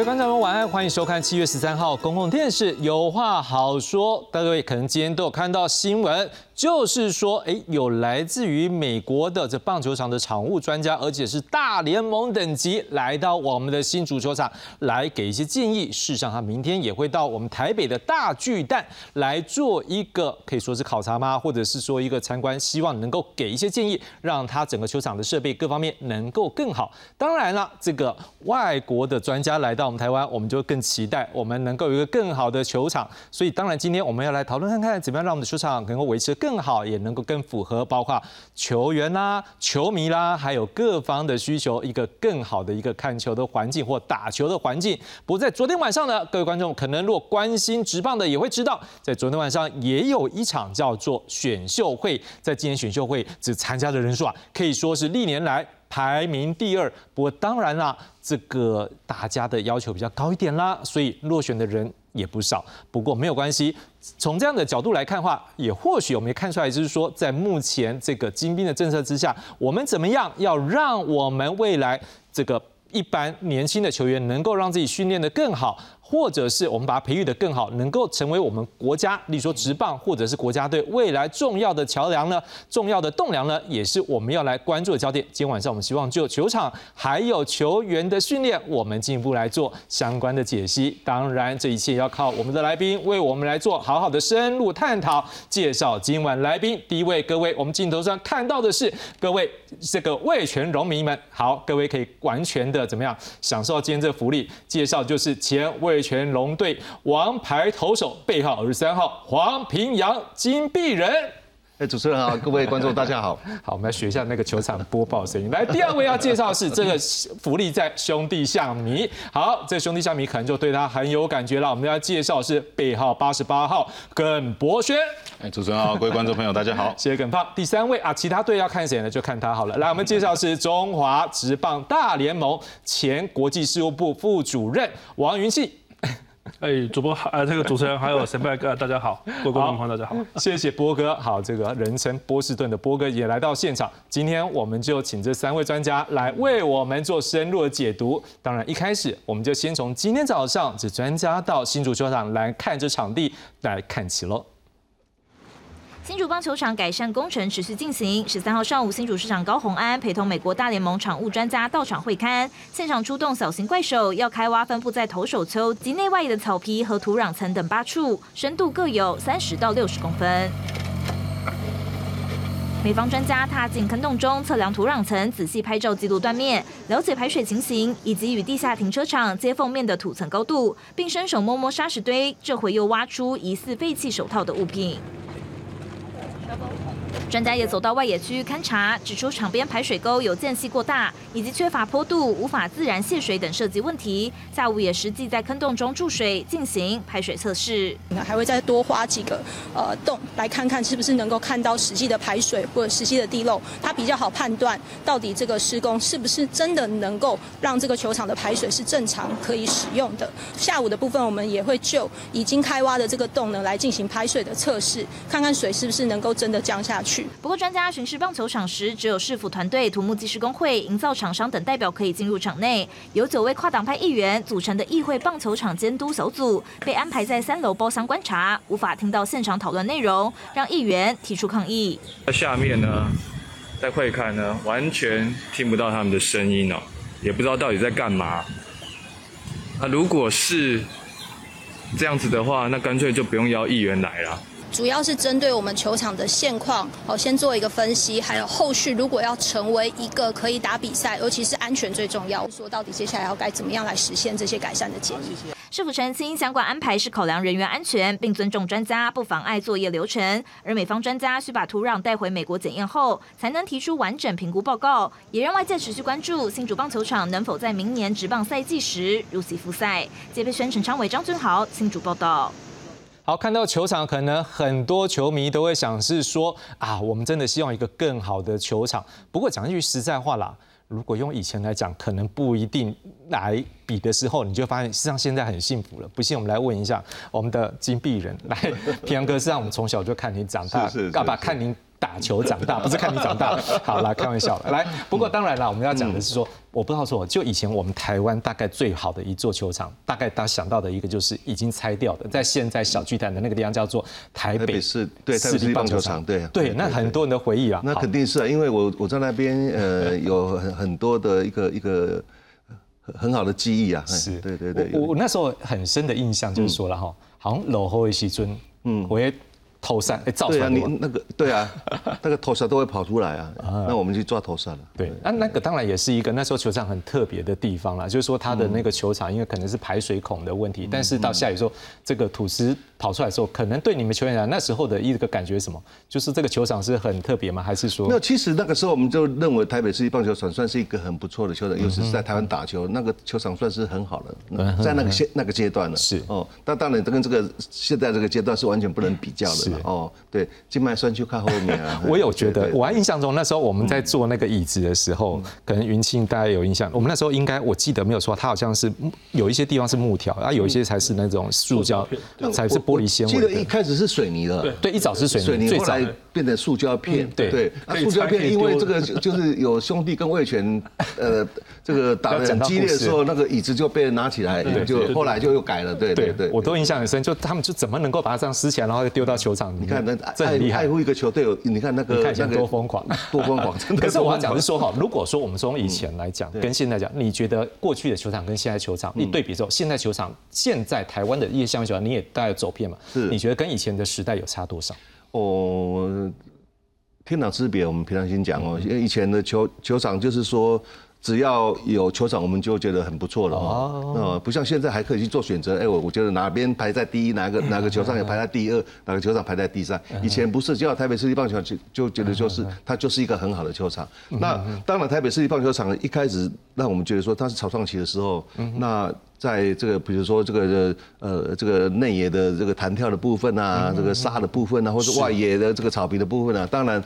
各位观众们晚安，欢迎收看七月十三号公共电视有话好说。各位可能今天都有看到新闻，就是说，哎，有来自于美国的这棒球场的场务专家，而且是大联盟等级，来到我们的新足球场来给一些建议。事实上，他明天也会到我们台北的大巨蛋来做一个可以说是考察吗？或者是说一个参观，希望能够给一些建议，让他整个球场的设备各方面能够更好。当然了，这个外国的专家来到我们台湾，我们就更期待我们能够有一个更好的球场。所以，当然今天我们要来讨论看看，怎么样让我们的球场能够维持更更好，也能够更符合包括球员啦、球迷啦，还有各方的需求，一个更好的一个看球的环境或打球的环境。不过在昨天晚上呢，各位观众可能如果关心直棒的也会知道，在昨天晚上也有一场叫做选秀会，在今年选秀会只参加的人数啊，可以说是历年来。排名第二，不过当然啦，这个大家的要求比较高一点啦，所以落选的人也不少。不过没有关系，从这样的角度来看的话，也或许我们也看出来，就是说在目前这个精兵的政策之下，我们怎么样要让我们未来这个一般年轻的球员能够让自己训练得更好。或者是我们把它培育的更好，能够成为我们国家，例如说职棒，或者是国家队未来重要的桥梁呢，重要的栋梁呢，也是我们要来关注的焦点。今天晚上我们希望就球场还有球员的训练，我们进一步来做相关的解析。当然，这一切要靠我们的来宾为我们来做好好的深入探讨。介绍今晚来宾，第一位，各位，我们镜头上看到的是各位这个卫权荣迷们，好，各位可以完全的怎么样享受今天这个福利？介绍就是前卫。全龙队王牌投手，背号二十三号黄平洋金币人。哎，主持人好，各位观众大家好。好，我们来学一下那个球场播报声音。来，第二位要介绍是这个福利在兄弟象迷。好，这兄弟象迷可能就对他很有感觉了。我们要介绍是背号八十八号耿博轩。哎，主持人好，各位观众朋友大家好。谢谢耿胖。第三位啊，其他队要看谁呢？就看他好了。来，我们介绍是中华职棒大联盟前国际事务部副主任王云信。哎，主播好，呃，这个主持人还有神拜哥，大家好，各位观众朋友大家好，谢谢波哥，好，这个人称波士顿的波哥也来到现场，今天我们就请这三位专家来为我们做深入的解读。当然，一开始我们就先从今天早上这专家到新竹球场来看这场地来看起喽。新竹棒球场改善工程持续进行。十三号上午，新竹市长高鸿安陪同美国大联盟场务专家到场会勘，现场出动小型怪手，要开挖分布在投手丘及内外的草皮和土壤层等八处，深度各有三十到六十公分。美方专家踏进坑洞中，测量土壤层，仔细拍照记录断面，了解排水情形以及与地下停车场接缝面的土层高度，并伸手摸摸沙石堆，这回又挖出疑似废弃手套的物品。专家也走到外野区勘察，指出场边排水沟有间隙过大，以及缺乏坡度，无法自然泄水等设计问题。下午也实际在坑洞中注水进行排水测试，还会再多挖几个呃洞，来看看是不是能够看到实际的排水或者实际的地漏，它比较好判断到底这个施工是不是真的能够让这个球场的排水是正常可以使用的。下午的部分，我们也会就已经开挖的这个洞呢来进行排水的测试，看看水是不是能够真的降下去。不过，专家巡视棒球场时，只有市府团队、土木技师工会、营造厂商等代表可以进入场内。由九位跨党派议员组成的议会棒球场监督小组，被安排在三楼包厢观察，无法听到现场讨论内容，让议员提出抗议。在下面呢，在会看呢，完全听不到他们的声音哦，也不知道到底在干嘛。那如果是这样子的话，那干脆就不用邀议员来了。主要是针对我们球场的现况，哦，先做一个分析，还有后续如果要成为一个可以打比赛，尤其是安全最重要，说到底接下来要该怎么样来实现这些改善的建议。是否澄清，相关安排是考量人员安全，并尊重专家，不妨碍作业流程。而美方专家需把土壤带回美国检验后，才能提出完整评估报告，也让外界持续关注新竹棒球场能否在明年职棒赛季时如期复赛。接被宣陈昌伟、张俊豪，新竹报道。好，看到球场，可能很多球迷都会想是说啊，我们真的希望一个更好的球场。不过讲一句实在话啦，如果用以前来讲，可能不一定来比的时候，你就发现，实际上现在很幸福了。不信，我们来问一下我们的金币人，来平阳哥，实际上我们从小就看你长大，爸爸看您打球长大，不是看你长大。好啦，开玩笑的。来，不过当然啦，我们要讲的是说，我不知道说，就以前我们台湾大概最好的一座球场，大概大家想到的一个就是已经拆掉的，在现在小巨蛋的那个地方叫做台北市对台北市立棒球场，对对，那很多人的回忆啊。那肯定是啊，因为我我在那边呃 有很很多的一个一个很很好的记忆啊。哎是，对对对。我我那时候很深的印象就是说了哈，好像老后的西尊，嗯，我会投散，哎，造出对啊，你来。那个对啊，那个头鳝都会跑出来啊，那我们去抓头鳝了。对，那那个当然也是一个那时候球场很特别的地方啦，就是说它的那个球场，因为可能是排水孔的问题，但是到下雨之后，这个土石跑出来的时候，可能对你们球员来讲，那时候的一个感觉是什么？就是这个球场是很特别吗？还是说没有，其实那个时候我们就认为台北市立棒球场算是一个很不错的球场，尤其是在台湾打球，那个球场算是很好的，在那个阶那个阶段了。是哦，那当然跟这个现在这个阶段是完全不能比较的了。哦，对，静脉栓去看后面啊。我有觉得，我还印象中那时候我们在坐那个椅子的时候，可能云庆大家有印象。我们那时候应该我记得没有错，它好像是有一些地方是木条，啊，有一些才是那种塑胶塑，才是玻璃纤维记得一。开始是水泥的。对对，一早是水泥，最来变成塑胶片，嗯对对，那塑胶片因为这个就就是有兄弟跟魏权，呃，这个打得要讲到很激烈的时候，那个椅子就被人拿起来，对就后来就又改了，对对对。我都印象很深，就他们就怎么能够把它这样撕起来，然后丢到球场里？你看那这很厉害爱爱。护一个球队有，你看那个你看以前那个多疯狂，多疯狂，真的。可是我要讲的是说哈，如果说我们从以前来讲，对跟现在讲，你觉得过去的球场跟现在球场，你对比之后，现在球场，现在台湾的夜象球场，你也大概走是你觉得跟以前的时代有差多少？哦，天壤之别，我们平常心讲哦，因为以前的球球场就是说。只要有球场，我们就觉得很不错了哦。呃，不像现在还可以去做选择。哎，我我觉得哪边排在第一，哪个哪个球场也排在第二，哪个球场排在第三。以前不是，只要台北市立棒球场就就觉得就是它就是一个很好的球场。那当然，台北市立棒球场一开始让我们觉得说它是草创期的时候，那在这个比如说这个呃这个内野的这个弹跳的部分啊，这个沙的部分啊，或者外野的这个草皮的部分啊，当然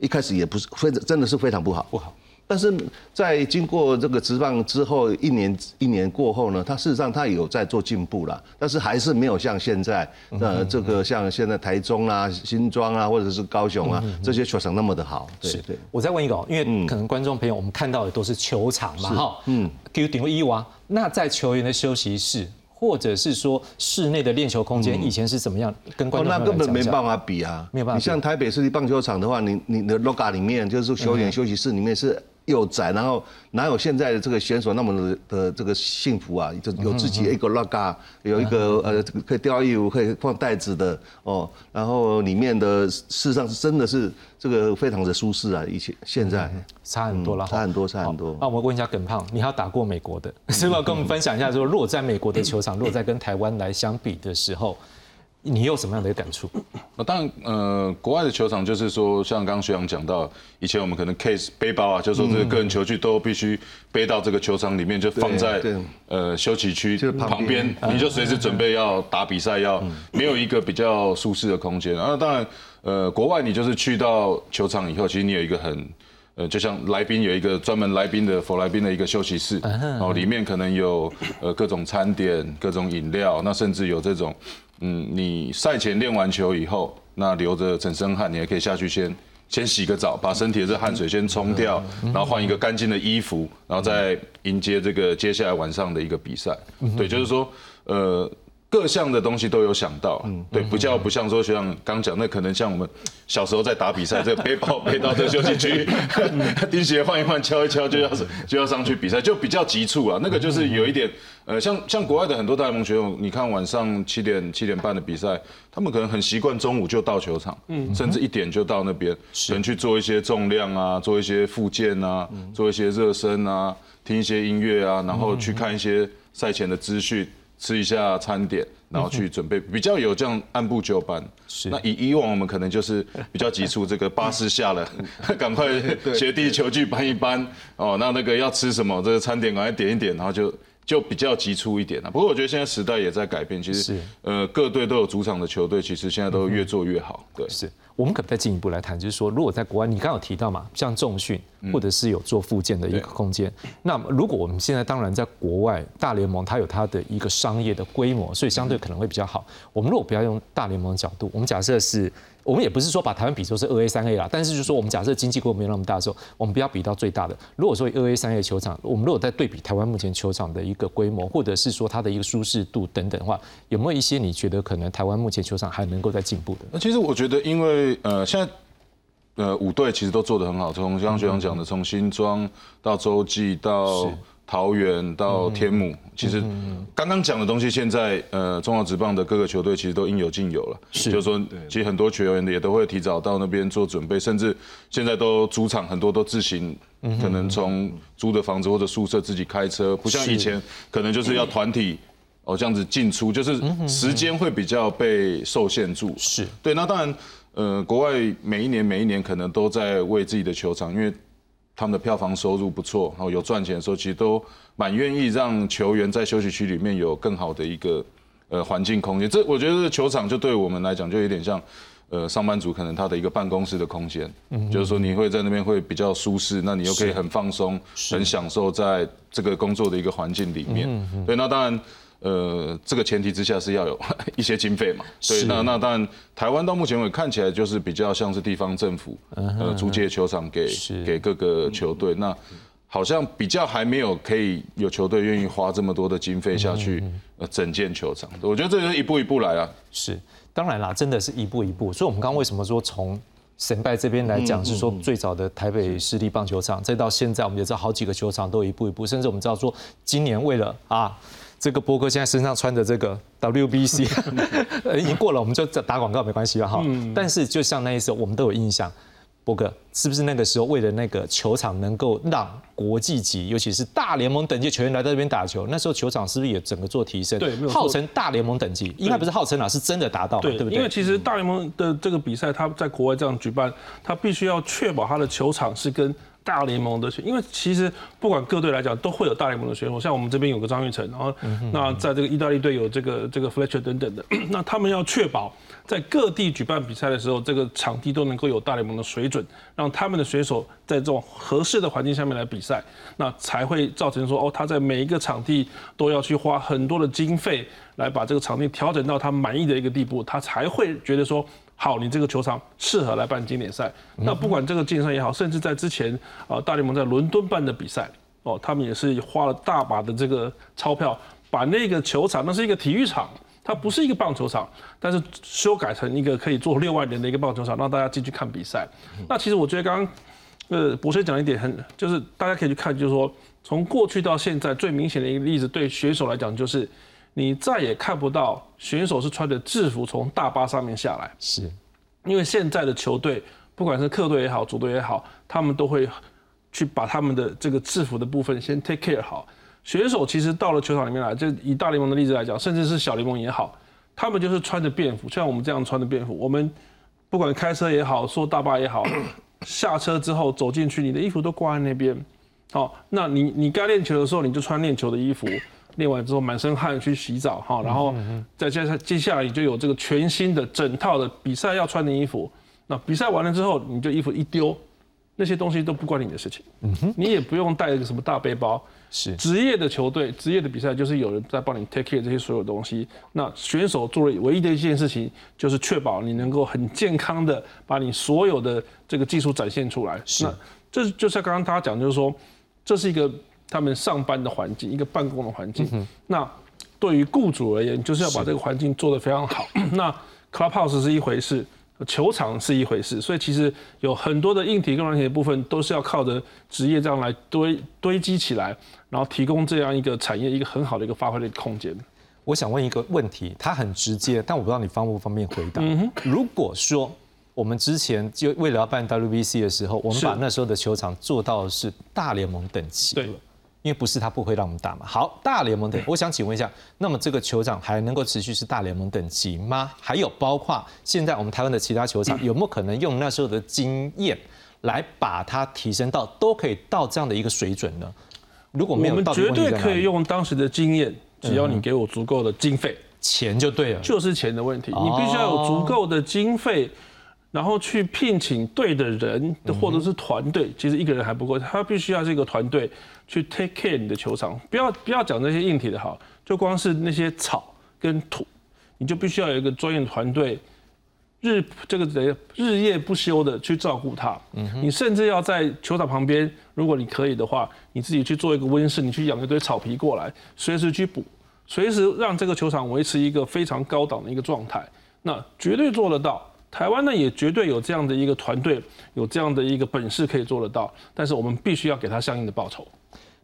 一开始也不是非真的是非常不好。不好。但是在经过这个职棒之后一年一年过后呢，它事实上它有在做进步了，但是还是没有像现在呃这个像现在台中啊、新庄啊或者是高雄啊这些球场那么的好。对是对。我再问一个哦，因为可能观众朋友我们看到的都是球场嘛，哈，嗯，给顶一娃，那在球员的休息室。或者是说室内的练球空间以前是怎么样？跟观哦，众那朋友来讲一下根本没办法比啊，没有办法你像台北市立棒球场的话，你你的 loga 里面就是球员休息室里面是又窄，然后哪有现在的这个选手那么的的这个幸福啊？就有自己一个 loga，有一个呃这个可以吊衣服、可以放袋子的哦，然后里面的事实上是真的是这个非常的舒适啊，以前现在。差很多了，嗯差很多差很多。那我们问一下耿胖，你还有打过美国的，是不是？跟我们分享一下说，如果在美国的球场，如果在跟台湾来相比的时候，你有什么样的感触？那当然，呃，国外的球场就是说，像刚刚学长讲到，以前我们可能 case 背包啊，就是说这个个人球具都必须背到这个球场里面，就放在呃休息区旁旁边边，你就随时准备要打比赛，要没有一个比较舒适的空间。然后当然，呃，国外你就是去到球场以后，其实你有一个很。呃，就像来宾有一个专门来宾的佛来宾的一个休息室，然后里面可能有呃各种餐点、各种饮料，那甚至有这种，嗯，你赛前练完球以后，那流着整身汗，你还可以下去先先洗个澡，把身体的这汗水先冲掉，然后换一个干净的衣服，然后再迎接这个接下来晚上的一个比赛。对，就是说，呃。各项的东西都有想到，对，不叫不像说像刚讲那可能像我们小时候在打比赛，这个背包背到这个休息区，钉鞋换一换，敲一敲就要就要上去比赛，就比较急促啊。那个就是有一点，呃，像像国外的很多大联盟选手，你看晚上七点七点半的比赛，他们可能很习惯中午就到球场，嗯甚至一点就到那边，可能去做一些重量啊，做一些复健啊，做一些热身啊，听一些音乐啊，然后去看一些赛前的资讯。吃一下餐点，然后去准备，比较有这样按部就班。是那以以往我们可能就是比较急促，这个巴士下了，赶快学弟球具搬一搬哦。那那个要吃什么，这个餐点赶快点一点，然后就就比较急促一点了。不过我觉得现在时代也在改变，其实是呃各队都有主场的球队，其实现在都越做越好。对，是我们可不可以再进一步来谈，就是说，如果在国外，你刚刚有提到嘛，像重训或者是有做附件的一个空间，那么如果我们现在当然在国外大联盟，它有它的一个商业的规模，所以相对可能会比较好。我们如果不要用大联盟的角度，我们假设是我们也不是说把台湾比作是二 A 三 A 啦，但是就是说我们假设经济规模没有那么大的时候，我们不要比到最大的。如果说二 A 三 A 球场，我们如果在对比台湾目前球场的一个规模，或者是说它的一个舒适度等等的话，有没有一些你觉得可能台湾目前球场还能够再进步的？那其实我觉得，因为呃现在。呃，五队其实都做得很好，从像学长讲的，从新庄到洲际到桃园到天母，其实刚刚讲的东西，现在呃中华职棒的各个球队其实都应有尽有了。是，就是说，其实很多球员也都会提早到那边做准备，甚至现在都主场很多都自行，可能从租的房子或者宿舍自己开车，不像以前可能就是要团体哦这样子进出，就是时间会比较被受限住。是对，那当然。呃，国外每一年每一年可能都在为自己的球场，因为他们的票房收入不错，然后有赚钱的时候，其实都蛮愿意让球员在休息区里面有更好的一个呃环境空间。这我觉得球场就对我们来讲就有点像呃上班族可能他的一个办公室的空间，嗯就是说你会在那边会比较舒适，那你又可以很放松，很享受在这个工作的一个环境里面。对，那当然。呃，这个前提之下是要有 一些经费嘛，对，那那当然，台湾到目前为止看起来就是比较像是地方政府呃租借球场给给各个球队，那好像比较还没有可以有球队愿意花这么多的经费下去呃整建球场，我觉得这是一步一步来啊。是，当然啦，真的是一步一步，所以我们刚刚为什么说从神拜这边来讲是说最早的台北市立棒球场，再到现在我们也知道好几个球场都一步一步，甚至我们知道说今年为了啊。这个波哥现在身上穿的这个 WBC，已经过了，我们就打广告没关系了哈。但是就像那一次，我们都有印象，波哥是不是那个时候为了那个球场能够让国际级，尤其是大联盟等级球员来到这边打球，那时候球场是不是也整个做提升？对，号称大联盟等级，应该不是号称啊，是真的达到，对不对？因为其实大联盟的这个比赛，他在国外这样举办，他必须要确保他的球场是跟。大联盟的选，因为其实不管各队来讲，都会有大联盟的选手。像我们这边有个张玉成，然后那在这个意大利队有这个这个 Fletcher 等等的，那他们要确保在各地举办比赛的时候，这个场地都能够有大联盟的水准，让他们的选手在这种合适的环境下面来比赛，那才会造成说哦，他在每一个场地都要去花很多的经费来把这个场地调整到他满意的一个地步，他才会觉得说。好，你这个球场适合来办经典赛。那不管这个经典赛也好，甚至在之前啊，大联盟在伦敦办的比赛，哦，他们也是花了大把的这个钞票，把那个球场，那是一个体育场，它不是一个棒球场，但是修改成一个可以坐六万人的一个棒球场，让大家进去看比赛。那其实我觉得刚刚呃博士讲一点很，就是大家可以去看，就是说从过去到现在最明显的一个例子，对选手来讲就是。你再也看不到选手是穿着制服从大巴上面下来，是，因为现在的球队，不管是客队也好，主队也好，他们都会去把他们的这个制服的部分先 take care 好。选手其实到了球场里面来，就以大联盟的例子来讲，甚至是小联盟也好，他们就是穿着便服，像我们这样穿着便服。我们不管开车也好，坐大巴也好，下车之后走进去，你的衣服都挂在那边。好，那你你该练球的时候，你就穿练球的衣服。练完之后满身汗去洗澡哈，然后再接下接下来你就有这个全新的整套的比赛要穿的衣服。那比赛完了之后，你就衣服一丢，那些东西都不关你的事情。嗯哼，你也不用带一个什么大背包。是职业的球队，职业的比赛就是有人在帮你 take care 这些所有东西。那选手做了唯一的一件事情，就是确保你能够很健康的把你所有的这个技术展现出来。是，这就像刚刚他讲，就是说这是一个。他们上班的环境，一个办公的环境。那对于雇主而言，就是要把这个环境做得非常好。那 clubhouse 是一回事，球场是一回事，所以其实有很多的硬体跟软体的部分，都是要靠着职业这样来堆堆积起来，然后提供这样一个产业一个很好的一个发挥的空间。我想问一个问题，它很直接，但我不知道你方不方便回答。如果说我们之前就为了要办 WBC 的时候，我们把那时候的球场做到是大联盟等级。对。因为不是他不会让我们打嘛。好，大联盟等，我想请问一下，那么这个球场还能够持续是大联盟等级吗？还有包括现在我们台湾的其他球场，有没有可能用那时候的经验来把它提升到都可以到这样的一个水准呢？如果没有，我们绝对可以用当时的经验，只要你给我足够的经费，钱就对了，就是钱的问题。你必须要有足够的经费。然后去聘请对的人，或者是团队，其实一个人还不够，他必须要是一个团队去 take care 你的球场。不要不要讲那些硬体的哈，就光是那些草跟土，你就必须要有一个专业团队，日这个得日夜不休的去照顾它。你甚至要在球场旁边，如果你可以的话，你自己去做一个温室，你去养一堆草皮过来，随时去补，随时让这个球场维持一个非常高档的一个状态，那绝对做得到。台湾呢也绝对有这样的一个团队，有这样的一个本事可以做得到，但是我们必须要给他相应的报酬。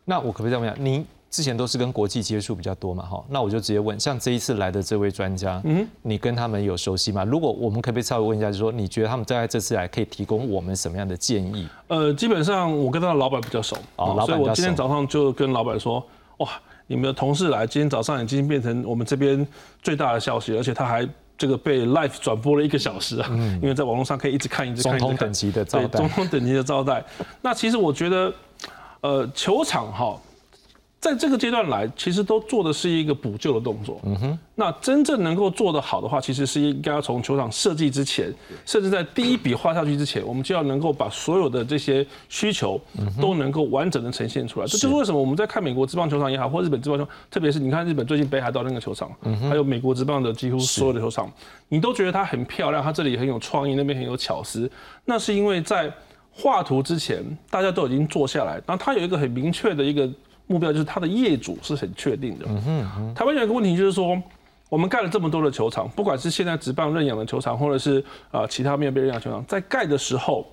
那我可不可以这样讲？您之前都是跟国际接触比较多嘛，哈，那我就直接问，像这一次来的这位专家，嗯，你跟他们有熟悉吗？如果我们可不可以稍微问一下，就是说你觉得他们在这次来可以提供我们什么样的建议？呃，基本上我跟他的老板比较熟，哦，所以我今天早上就跟老板说，哇，你们的同事来，今天早上已经变成我们这边最大的消息，而且他还。这个被 live 转播了一个小时啊，因为在网络上可以一直看一直看。总统等级的招待，总统等级的招待。那其实我觉得，呃，球场哈。在这个阶段来，其实都做的是一个补救的动作。嗯哼，那真正能够做得好的话，其实是应该要从球场设计之前，甚至在第一笔画下去之前，我们就要能够把所有的这些需求都能够完整的呈现出来。这就是为什么我们在看美国职棒球场也好，或日本职棒球，特别是你看日本最近北海道那个球场，还有美国职棒的几乎所有的球场，你都觉得它很漂亮，它这里很有创意，那边很有巧思。那是因为在画图之前，大家都已经做下来，然后它有一个很明确的一个。目标就是它的业主是很确定的。台湾有一个问题就是说，我们盖了这么多的球场，不管是现在职棒认养的球场，或者是啊其他没有被认养球场，在盖的时候，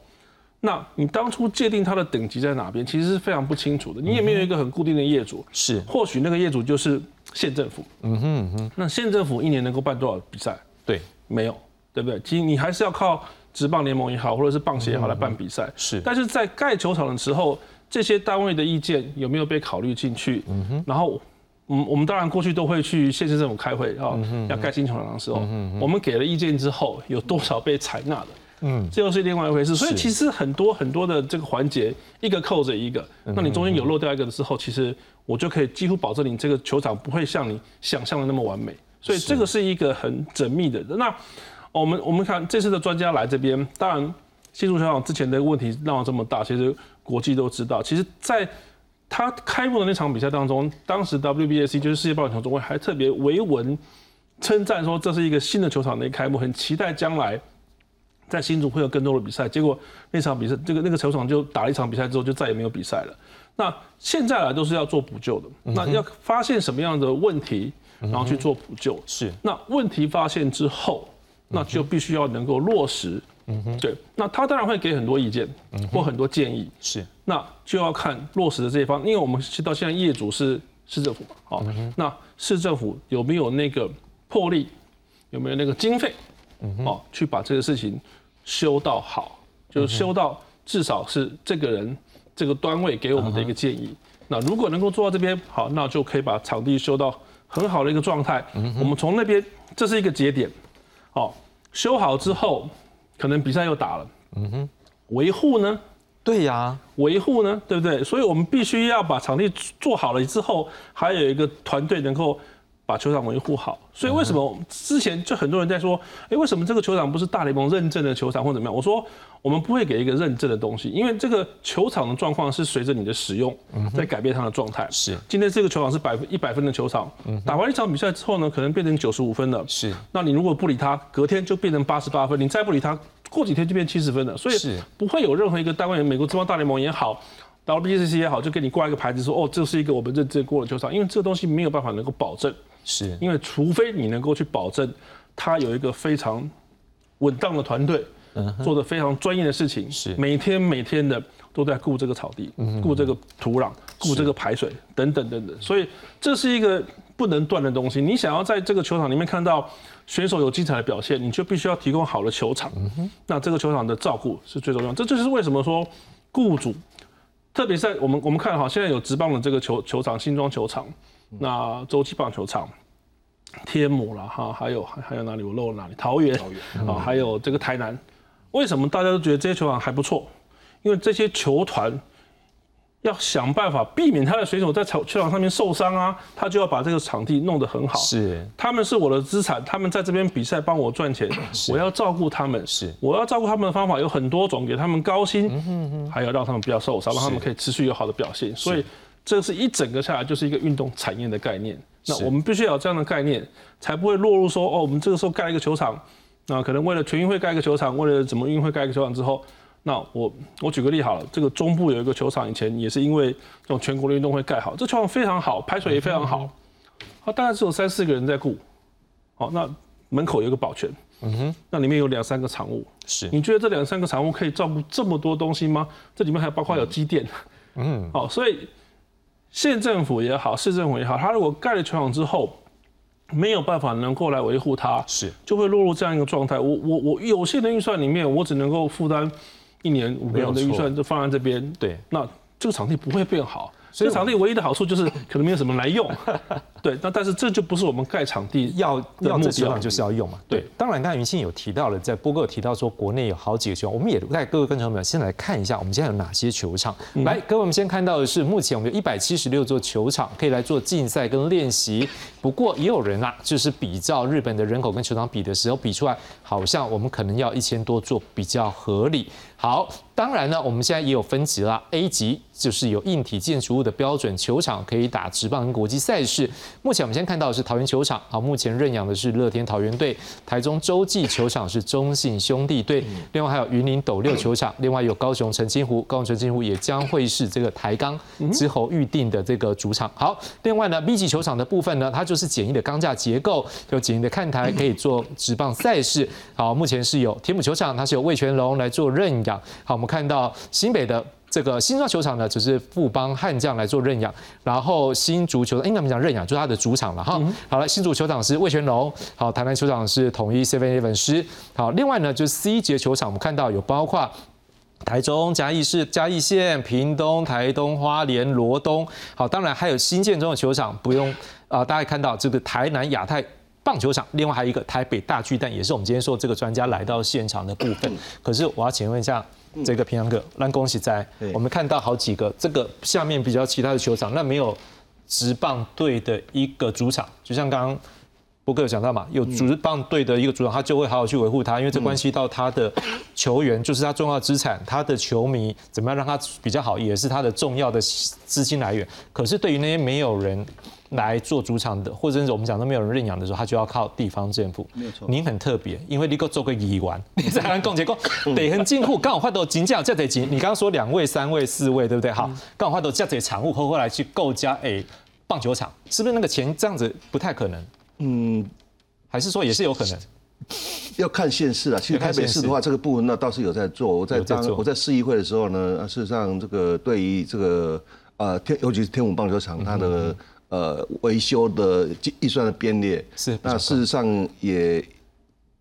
那你当初界定它的等级在哪边，其实是非常不清楚的。你也没有一个很固定的业主，是或许那个业主就是县政府。嗯哼哼，那县政府一年能够办多少比赛？对，没有，对不对？其实你还是要靠职棒联盟也好，或者是棒协也好来办比赛。是，但是在盖球场的时候。这些单位的意见有没有被考虑进去？嗯哼然后，嗯，我们当然过去都会去县市政府开会啊，要盖新球场的时候，我们给了意见之后，有多少被采纳的？嗯，这又是另外一回事。所以其实很多很多的这个环节，一个扣着一个，那你中间有漏掉一个的时候，其实我就可以几乎保证你这个球场不会像你想象的那么完美。所以这个是一个很缜密的。那我们我们看这次的专家来这边，当然新竹球场之前的问题闹这么大，其实。国际都知道，其实，在他开幕的那场比赛当中，当时 WBC 就是世界棒球总会还特别维文称赞说，这是一个新的球场的一开幕，很期待将来在新竹会有更多的比赛。结果那场比赛，这个那个球场就打了一场比赛之后，就再也没有比赛了。那现在来都是要做补救的，那要发现什么样的问题，然后去做补救。是，那问题发现之后，那就必须要能够落实。嗯哼，对，那他当然会给很多意见，嗯或很多建议，是，那就要看落实的这一方，因为我们到现在业主是市政府嘛，好，那市政府有没有那个魄力，有没有那个经费，嗯哦，去把这个事情修到好，就是修到至少是这个人这个单位给我们的一个建议，那如果能够做到这边好，那就可以把场地修到很好的一个状态，我们从那边这是一个节点，好，修好之后。可能比赛又打了，嗯哼，维护呢？对呀，维护呢？对不对？所以我们必须要把场地做好了之后，还有一个团队能够。把球场维护好，所以为什么之前就很多人在说，哎，为什么这个球场不是大联盟认证的球场或怎么样？我说我们不会给一个认证的东西，因为这个球场的状况是随着你的使用在改变它的状态。是，今天这个球场是百分一百分的球场，打完一场比赛之后呢，可能变成九十五分了。是，那你如果不理它，隔天就变成八十八分，你再不理它，过几天就变七十分了。所以不会有任何一个单位，美国之邦大联盟也好，WBC 也好，就给你挂一个牌子说，哦，这是一个我们认证过的球场，因为这个东西没有办法能够保证。是因为除非你能够去保证，他有一个非常稳当的团队，做的非常专业的事情，是每天每天的都在顾这个草地，顾这个土壤，顾这个排水等等等等，所以这是一个不能断的东西。你想要在这个球场里面看到选手有精彩的表现，你就必须要提供好的球场。那这个球场的照顾是最重要。这就是为什么说雇主，特别在我们我们看哈现在有直棒的这个球球场新庄球场。那洲际棒球场、天母了哈，还有还还有哪里我漏了哪里？桃园啊，还有这个台南，为什么大家都觉得这些球场还不错？因为这些球团要想办法避免他的选手在场球场上面受伤啊，他就要把这个场地弄得很好。是，他们是我的资产，他们在这边比赛帮我赚钱，我要照顾他们。是，我要照顾他们的方法有很多种，给他们高薪，还有让他们不要受伤，让他们可以持续有好的表现。所以。这是一整个下来就是一个运动产业的概念，那我们必须要有这样的概念，才不会落入说哦，我们这个时候盖一个球场，那可能为了全运会盖一个球场，为了怎么运会盖一个球场之后，那我我举个例好了，这个中部有一个球场，以前也是因为这种全国的运动会盖好，这球场非常好，排水也非常好，它大概只有三四个人在顾，好，那门口有一个保全，嗯哼，那里面有两三个场务，是。你觉得这两三个场务可以照顾这么多东西吗？这里面还包括有机电，嗯，好，所以县政府也好，市政府也好，他如果盖了球场之后，没有办法能够来维护它，是就会落入这样一个状态。我我我有限的预算里面，我只能够负担一年五年的预算，就放在这边。对，那这个场地不会变好。所以场地唯一的好处就是可能没有什么人来用，对。那但是这就不是我们盖场地要要目这球场，就是要用嘛。对，当然刚才云信有提到了，在波哥有提到说国内有好几个球场，我们也带各位观众朋友先来看一下，我们现在有哪些球场。来，各位我们先看到的是，目前我们有一百七十六座球场可以来做竞赛跟练习。不过也有人啊，就是比照日本的人口跟球场比的时候，比出来好像我们可能要一千多座比较合理。好，当然呢，我们现在也有分级啦，A 级就是有硬体建筑物的标准球场，可以打职棒跟国际赛事。目前我们先看到的是桃园球场，好，目前认养的是乐天桃园队，台中洲际球场是中信兄弟队，另外还有云林斗六球场，另外有高雄澄清湖，高雄澄清湖也将会是这个台钢之后预定的这个主场。好，另外呢，B 级球场的部分呢，它就是简易的钢架结构，有简易的看台，可以做职棒赛事。好，目前是有天母球场，它是有魏全龙来做认养。好，我们看到新北的这个新庄球场呢，只是富邦悍将来做认养，然后新足球场应该我们讲认养，就是他的主场了哈。好了，新竹球场是魏全龙，好，台南球场是统一 Seven Eleven 师。好，另外呢，就是 C 级球场，我们看到有包括。台中、嘉义市、嘉义县、屏东、台东、花莲、罗东，好，当然还有新建中的球场，不用啊、大家看到这个台南亚太棒球场，另外还有一个台北大巨蛋，也是我们今天说这个专家来到现场的部分。可是我要请问一下。这个平阳哥，那恭喜在，我们看到好几个这个下面比较其他的球场，那没有直棒队的一个主场，就像刚刚波哥有讲到嘛，有直棒队的一个主场，他就会好好去维护他，因为这关系到他的球员，就是他重要的资产，他的球迷怎么样让他比较好，也是他的重要的资金来源。可是对于那些没有人来做主场的，或者是我们讲都没有人认养的时候，他就要靠地方政府。没有错您很特别，因为你够做个议员，你在跟共结构得很进户，刚好换到金价这得金。你刚刚说两位、三位、四位，对不对？好，刚好换到这得产物后后来去购加诶棒球场，是不是那个钱这样子不太可能？嗯，还是说也是有可能？要看县市啊。其实台北市的话，这个部分呢倒是有在做。我在当我在市议会的时候呢，呃事实上这个对于这个呃天，尤其是天母棒球场，它的呃维修的预算的编列，是那事实上也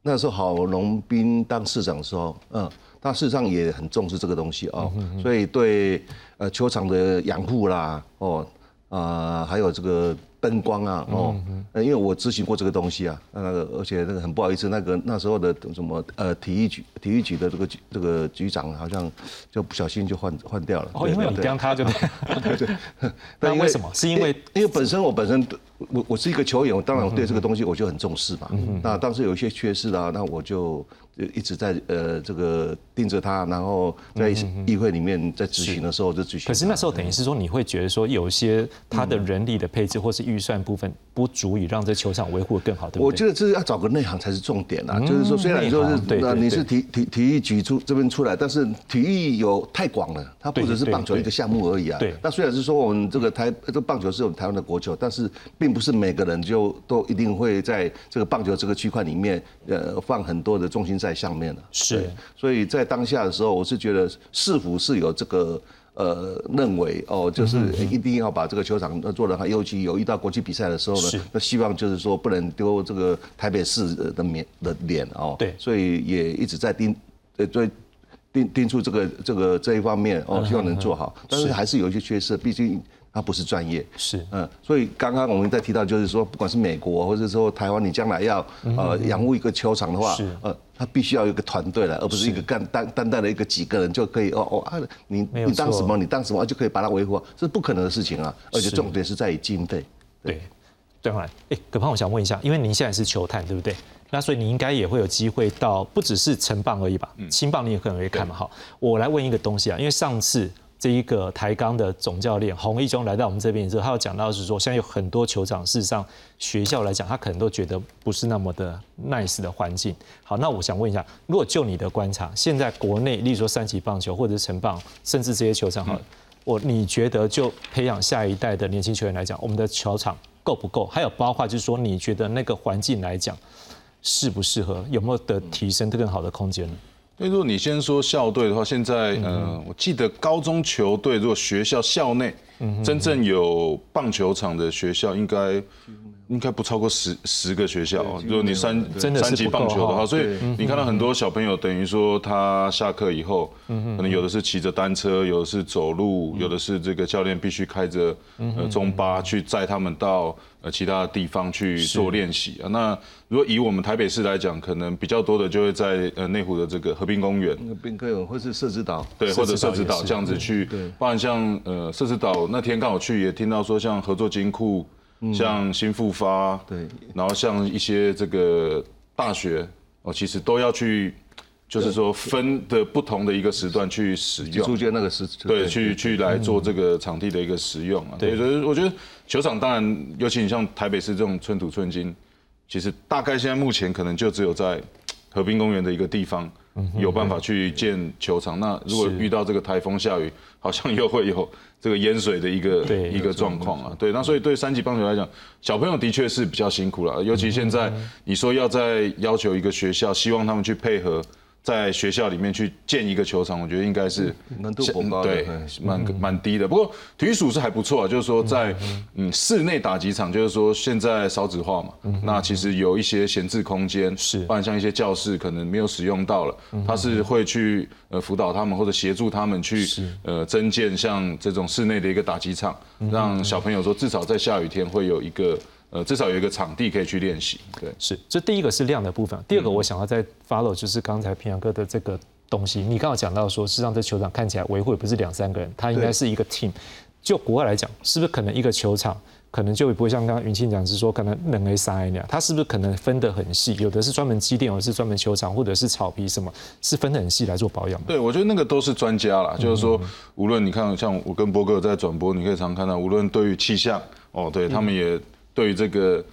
那时候郝龙斌当市长的时候，嗯，他事实上也很重视这个东西哦，所以对呃球场的养护啦，哦啊、还有这个灯光啊，哦，呃因为我咨询过这个东西啊，那个而且那个很不好意思，那个那时候的什么呃体育局体育局的这个局这个局长好像就不小心就换换掉了，哦，因为你对对刚他就对，对 对，那因为什么？是因为因为本身我本身我我是一个球员，我当然我对这个东西我就很重视嘛。那当时有一些缺失啊，那我就呃一直在呃这个盯着他，然后在议会里面在执行的时候就执行。可是那时候等于是说，你会觉得说有些他的人力的配置或是预算部分不足以让这球场维护得更好，对不对？我觉得这是要找个内行才是重点啊，就是说虽然说内行对是呃对对你是体体体育局出这边出来，但是体育有太广了，它不只是棒球一个项目而已啊。对那虽然是说我们这个台这个棒球是我们台湾的国球，但是并不是每个人就都一定会在这个棒球这个区块里面呃放很多的重心在上面了。是所以在当下的时候，我是觉得市府是有这个。呃，认为哦，就是嗯一定要把这个球场呃做得很，尤其有遇到国际比赛的时候呢，那希望就是说不能丢这个台北市的面的脸哦。对所以也一直在盯，呃，对。盯盯住这个这个这一方面哦，希望能做好，但是还是有一些缺失，毕竟它不是专业。是嗯，所以刚刚我们在提到，就是说，不管是美国或者说台湾，你将来要呃养护一个球场的话是，呃，它必须要有一个团队来，而不是一个干单单单的一个几个人就可以哦哦啊，你你当什么你当什么就可以把它维护好，这是不可能的事情啊！而且重点是在于经费。对，对来，哎，葛胖，我想问一下，因为您现在是球探，对不对？那所以你应该也会有机会到，不只是成棒而已吧？青棒你也可能会看嘛。好，我来问一个东西啊，因为上次这一个台钢的总教练洪一中来到我们这边之后，他有讲到是说，现在有很多球场，事实上学校来讲，他可能都觉得不是那么的 nice 的环境。好，那我想问一下，如果就你的观察，现在国内，例如说三级棒球或者是城棒，甚至这些球场，好，我你觉得就培养下一代的年轻球员来讲，我们的球场够不够？还有包括就是说，你觉得那个环境来讲适不适合？有没有得提升更好的空间呢？那如果你先说校队的话，现在呃，我记得高中球队如果学校校内真正有棒球场的学校，应该应该不超过十十个学校。如果你三三级棒球的话，所以你看到很多小朋友，等于说他下课以后，可能有的是骑着单车，有的是走路，有的是这个教练必须开着呃中巴去载他们到。呃，其他的地方去做练习。啊。那如果以我们台北市来讲，可能比较多的就会在呃内湖的这个河滨公园、河滨公园或是设置岛，对，或者设置岛这样子去。对，包含像呃设置岛那天刚好去，也听到说像合作金库、像新复发，对，然后像一些这个大学哦，其实都要去。就是说分的不同的一个时段去使用，租借那个时对，去去来做这个场地的一个使用啊。对，所以我觉得球场当然，尤其你像台北市这种寸土寸金，其实大概现在目前可能就只有在河滨公园的一个地方有办法去建球场。那如果遇到这个台风下雨，好像又会有这个淹水的一个一个状况啊。对，那所以对三级棒球来讲，小朋友的确是比较辛苦了。尤其现在你说要在要求一个学校，希望他们去配合。在学校里面去建一个球场，我觉得应该是难度不高，对，蛮蛮低的。不过体育署是还不错啊，就是说在嗯室内打几场，就是说现在少子化嘛，那其实有一些闲置空间，是，不然像一些教室可能没有使用到了，他是会去呃辅导他们或者协助他们去呃增建像这种室内的一个打击场，让小朋友说至少在下雨天会有一个。呃，至少有一个场地可以去练习。对，是，这第一个是量的部分。第二个，我想要再 follow 就是刚才平阳哥的这个东西。你刚好讲到说，实际上这球场看起来维护也不是两三个人，它应该是一个 team。就国外来讲，是不是可能一个球场可能就不会像刚刚云庆讲，是说可能冷 A 三 A 那样，它是不是可能分得很细？有的是专门机电，有的是专门球场，或者是草皮什么，是分得很细来做保养。对，我觉得那个都是专家啦。就是说，无论你看像我跟波哥在转播，你可以常看到，无论对于气象，哦，对他们也对于这个。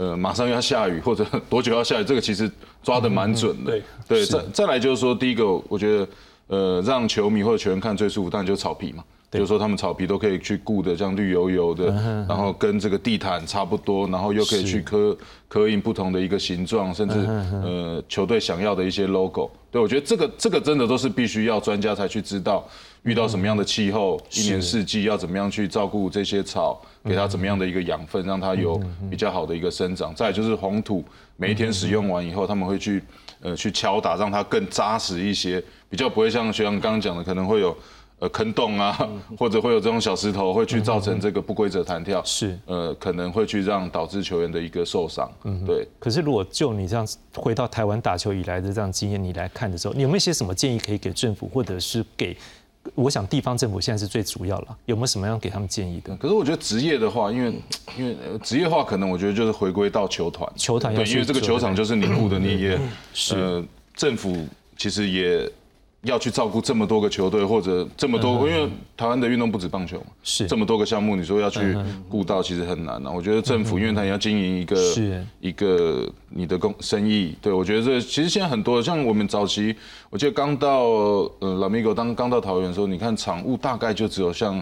呃，马上要下雨或者 多久要下雨，这个其实抓的蛮准的。对对，再再来就是说，第一个我觉得，呃，让球迷或者球员看最舒服，当然就是草皮嘛。就是说他们草皮都可以去顾的，像绿油油的，然后跟这个地毯差不多，然后又可以去刻刻印不同的一个形状，甚至呃球队想要的一些 logo。对我觉得这个这个真的都是必须要专家才去知道，遇到什么样的气候，一年四季要怎么样去照顾这些草。给它怎么样的一个养分，让它有比较好的一个生长。再就是红土，每一天使用完以后，他们会去呃去敲打，让它更扎实一些，比较不会像学长刚刚讲的，可能会有呃坑洞啊，或者会有这种小石头，会去造成这个不规则弹跳。是呃可能会去让导致球员的一个受伤。嗯，对。可是如果就你这样回到台湾打球以来的这样经验，你来看的时候，你有没有一些什么建议可以给政府，或者是给？我想地方政府现在是最主要了，有没有什么样给他们建议的？可是我觉得职业的话，因为因为职业化可能我觉得就是回归到球团，球团对，因为这个球场就是你雇的，你也呃政府其实也。要去照顾这么多个球队或者这么多，因为台湾的运动不止棒球嘛，是。这么多个项目，你说要去顾到其实很难啊。我觉得政府因为他要经营一个一个你的工生意，对我觉得这其实现在很多像我们早期，我记得刚到呃老米狗当刚到桃园的时候，你看场务大概就只有像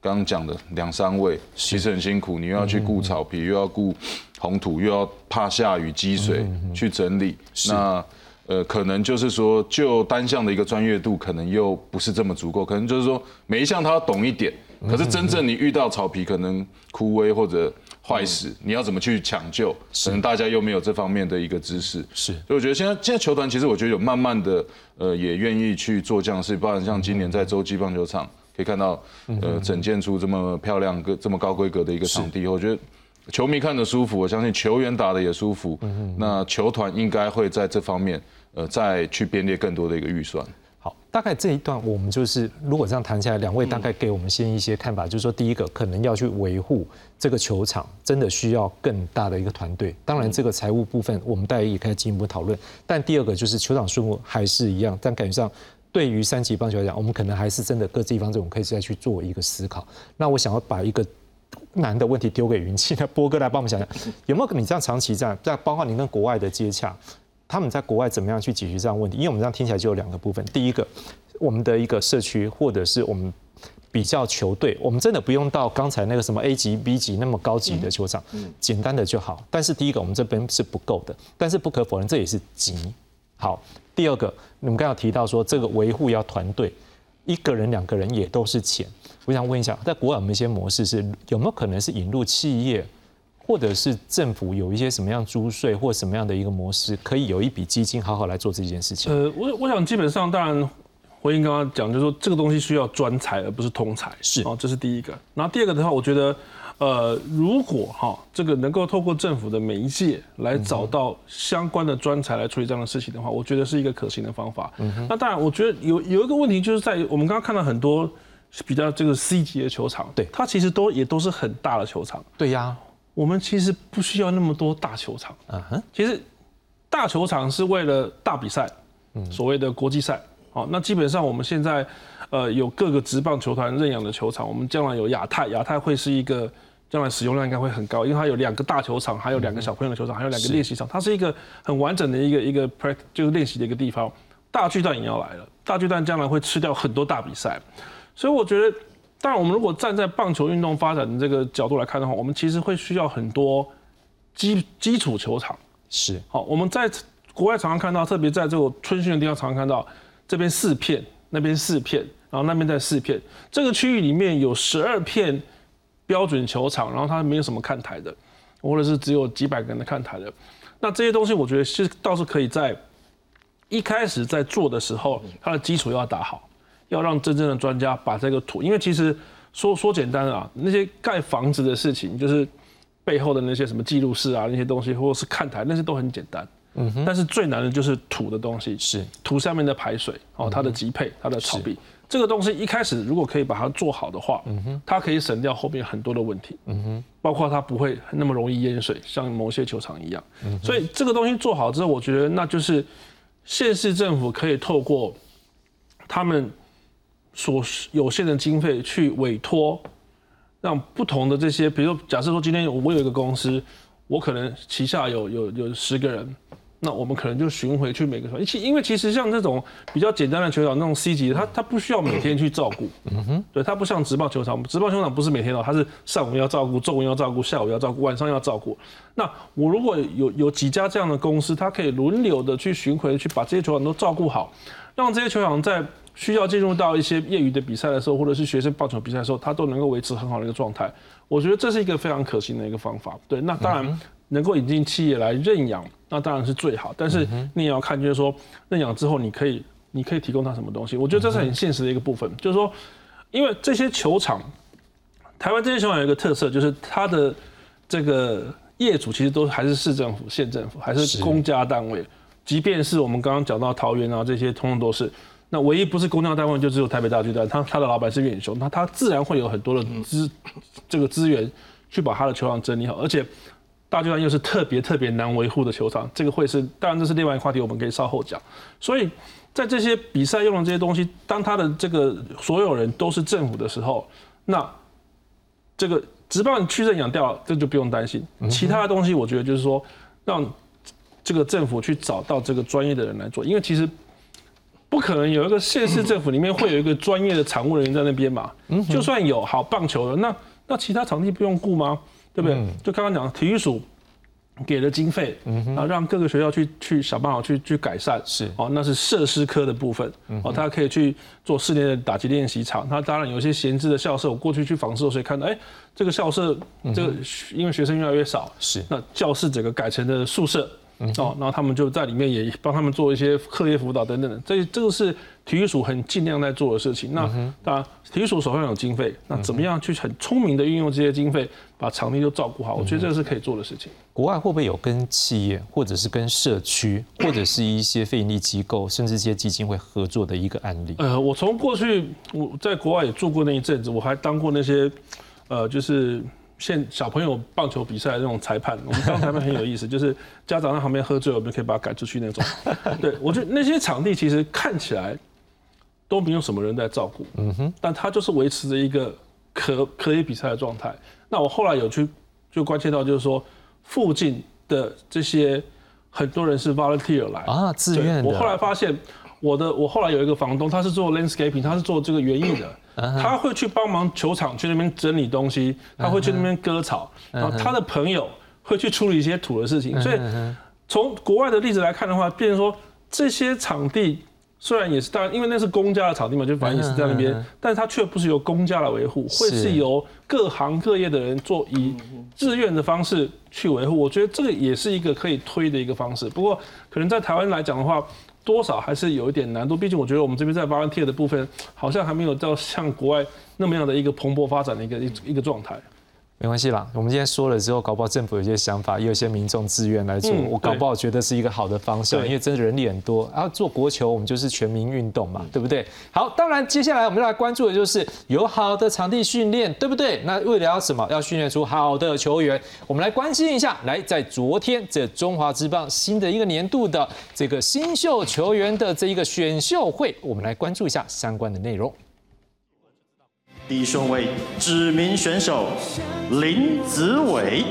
刚刚讲的两三位，其实很辛苦，你又要去顾草皮，又要顾红土，又要怕下雨积水去整理，那。呃，可能就是说，就单项的一个专业度，可能又不是这么足够。可能就是说，每一项他要懂一点。可是真正你遇到草皮可能枯萎或者坏死，你要怎么去抢救？可能大家又没有这方面的一个知识。是，所以我觉得现在现在球团其实我觉得有慢慢的，呃，也愿意去做这样的事。包括像今年在洲际棒球场可以看到，呃，整建出这么漂亮、个这么高规格的一个场地，我觉得。球迷看着舒服，我相信球员打的也舒服。那球团应该会在这方面，呃，再去编列更多的一个预算。好，大概这一段我们就是，如果这样谈下来，两位大概给我们先一些看法，就是说，第一个可能要去维护这个球场，真的需要更大的一个团队。当然，这个财务部分我们大家也可以进一步讨论。但第二个就是球场数目还是一样，但感觉上对于三级棒球来讲，我们可能还是真的各地方这种可以再去做一个思考。那我想要把一个难的问题丢给云气，那波哥来帮我们想想，有没有你这样长期这样，在包括您跟国外的接洽，他们在国外怎么样去解决这样的问题？因为我们这样听起来就有两个部分，第一个，我们的一个社区或者是我们。比较球队，我们真的不用到刚才那个什么 A 级、B 级那么高级的球场，简单的就好。但是第一个，我们这边是不够的，但是不可否认，这也是急。好，第二个，你们刚刚提到说这个维护要团队，一个人、两个人也都是钱。我想问一下，在国外有没有一些模式是有没有可能是引入企业，或者是政府有一些什么样租税或什么样的一个模式，可以有一笔基金好好来做这件事情？呃，我我想基本上当然。回应刚刚讲，就是说这个东西需要专才，而不是通才，是哦，这是第一个。然后第二个的话，我觉得，呃，如果哈这个能够透过政府的媒介来找到相关的专才来处理这样的事情的话，我觉得是一个可行的方法。嗯那当然，我觉得有有一个问题，就是在我们刚刚看到很多比较这个 C 级的球场，对，它其实都也都是很大的球场。对呀，我们其实不需要那么多大球场。嗯哼，其实大球场是为了大比赛，所谓的国际赛。好，那基本上我们现在，呃，有各个职棒球团认养的球场，我们将来有亚太，亚太会是一个将来使用量应该会很高，因为它有两个大球场，还有两个小朋友的球场，还有两个练习场，它是一个很完整的一个一个 practice 就是练习的一个地方。大巨蛋也要来了，大巨蛋将来会吃掉很多大比赛，所以我觉得，当然我们如果站在棒球运动发展的这个角度来看的话，我们其实会需要很多基基础球场。是，好，我们在国外常常看到，特别在这个春训的地方常常看到。这边四片，那边四片，然后那边再四片。这个区域里面有十二片标准球场，然后它没有什么看台的，或者是只有几百个人的看台的。那这些东西，我觉得是倒是可以在一开始在做的时候，它的基础要打好，要让真正的专家把这个土，因为其实说说简单啊，那些盖房子的事情，就是背后的那些什么记录室啊，那些东西，或者是看台，那些都很简单。嗯哼，但是最难的就是土的东西，是土下面的排水哦，它的级配，它的草壁，这个东西一开始如果可以把它做好的话，嗯哼，它可以省掉后面很多的问题，嗯哼，包括它不会那么容易淹水，像某些球场一样，嗯，所以这个东西做好之后，我觉得那就是县市政府可以透过他们所有限的经费去委托，让不同的这些，比如说假设说今天我有一个公司，我可能旗下有有有十个人。那我们可能就巡回去每个团，其因为其实像这种比较简单的球场，那种 C 级，它它不需要每天去照顾，嗯哼，对，它不像直棒球场，直棒球场不是每天哦，它是上午要照顾，中午要照顾，下午要照顾，晚上要照顾。那我如果有有几家这样的公司，它可以轮流的去巡回，去把这些球场都照顾好，让这些球场在需要进入到一些业余的比赛的时候，或者是学生棒球比赛的时候，他都能够维持很好的一个状态。我觉得这是一个非常可行的一个方法。对，那当然。能够引进企业来认养，那当然是最好。但是你也要看，就是说认养之后，你可以你可以提供他什么东西？我觉得这是很现实的一个部分。就是说，因为这些球场，台湾这些球场有一个特色，就是它的这个业主其实都还是市政府、县政府，还是公家单位。即便是我们刚刚讲到桃园啊，这些通通都是。那唯一不是公家单位，就只有台北大巨蛋，他他的老板是远雄，那他自然会有很多的资这个资源去把他的球场整理好，而且。大巨蛋又是特别特别难维护的球场，这个会是当然这是另外一个话题，我们可以稍后讲。所以在这些比赛用的这些东西，当他的这个所有人都是政府的时候，那这个直棒区政养掉，这就不用担心。其他的东西，我觉得就是说让这个政府去找到这个专业的人来做，因为其实不可能有一个县市政府里面会有一个专业的场务人员在那边嘛。就算有好棒球的，那那其他场地不用顾吗？对不对？就刚刚讲，体育署给了经费，然后让各个学校去去想办法去去改善。是哦，那是设施科的部分。哦，他可以去做室内的打击练习场。他当然有一些闲置的校舍，我过去去访视的时候看到，哎，这个校舍这个因为学生越来越少，是那教室整个改成的宿舍。哦，然后他们就在里面也帮他们做一些课业辅导等等的，这这个是体育署很尽量在做的事情。那当然，体育署手上有经费，那怎么样去很聪明的运用这些经费，把场地都照顾好？我觉得这个是可以做的事情。国外会不会有跟企业，或者是跟社区，或者是一些非营利机构，甚至一些基金会合作的一个案例？呃，我从过去我在国外也住过那一阵子，我还当过那些呃，就是。现小朋友棒球比赛的那种裁判，我们当裁判很有意思，就是家长在旁边喝醉，我们可以把他赶出去那种。对我觉得那些场地其实看起来都没有什么人在照顾，嗯哼，但他就是维持着一个可可以比赛的状态。那我后来有去就关切到，就是说附近的这些很多人是 volunteer 来啊，自愿。我后来发现，我的我后来有一个房东，他是做 landscaping，他是做这个园艺的，他会去帮忙球场去那边整理东西，他会去那边割草，然后他的朋友会去处理一些土的事情。所以从国外的例子来看的话，变成说这些场地。虽然也是，当然，因为那是公家的场地嘛，就反正也是在那边，但是它却不是由公家来维护，会是由各行各业的人做以自愿的方式去维护。我觉得这个也是一个可以推的一个方式。不过，可能在台湾来讲的话，多少还是有一点难度。毕竟，我觉得我们这边在 volunteer 的部分，好像还没有到像国外那么样的一个蓬勃发展的一个一一个状态。没关系啦，我们今天说了之后，搞不好政府有些想法，也有些民众自愿来做，我搞不好觉得是一个好的方向，因为真的人力很多，然后做国球，我们就是全民运动嘛，对不对？好，当然接下来我们要来关注的就是有好的场地训练，对不对？那为了要什么？要训练出好的球员，我们来关心一下。来，在昨天这中华职棒新的一个年度的这个新秀球员的这一个选秀会，我们来关注一下相关的内容。第一顺位指名选手林子伟。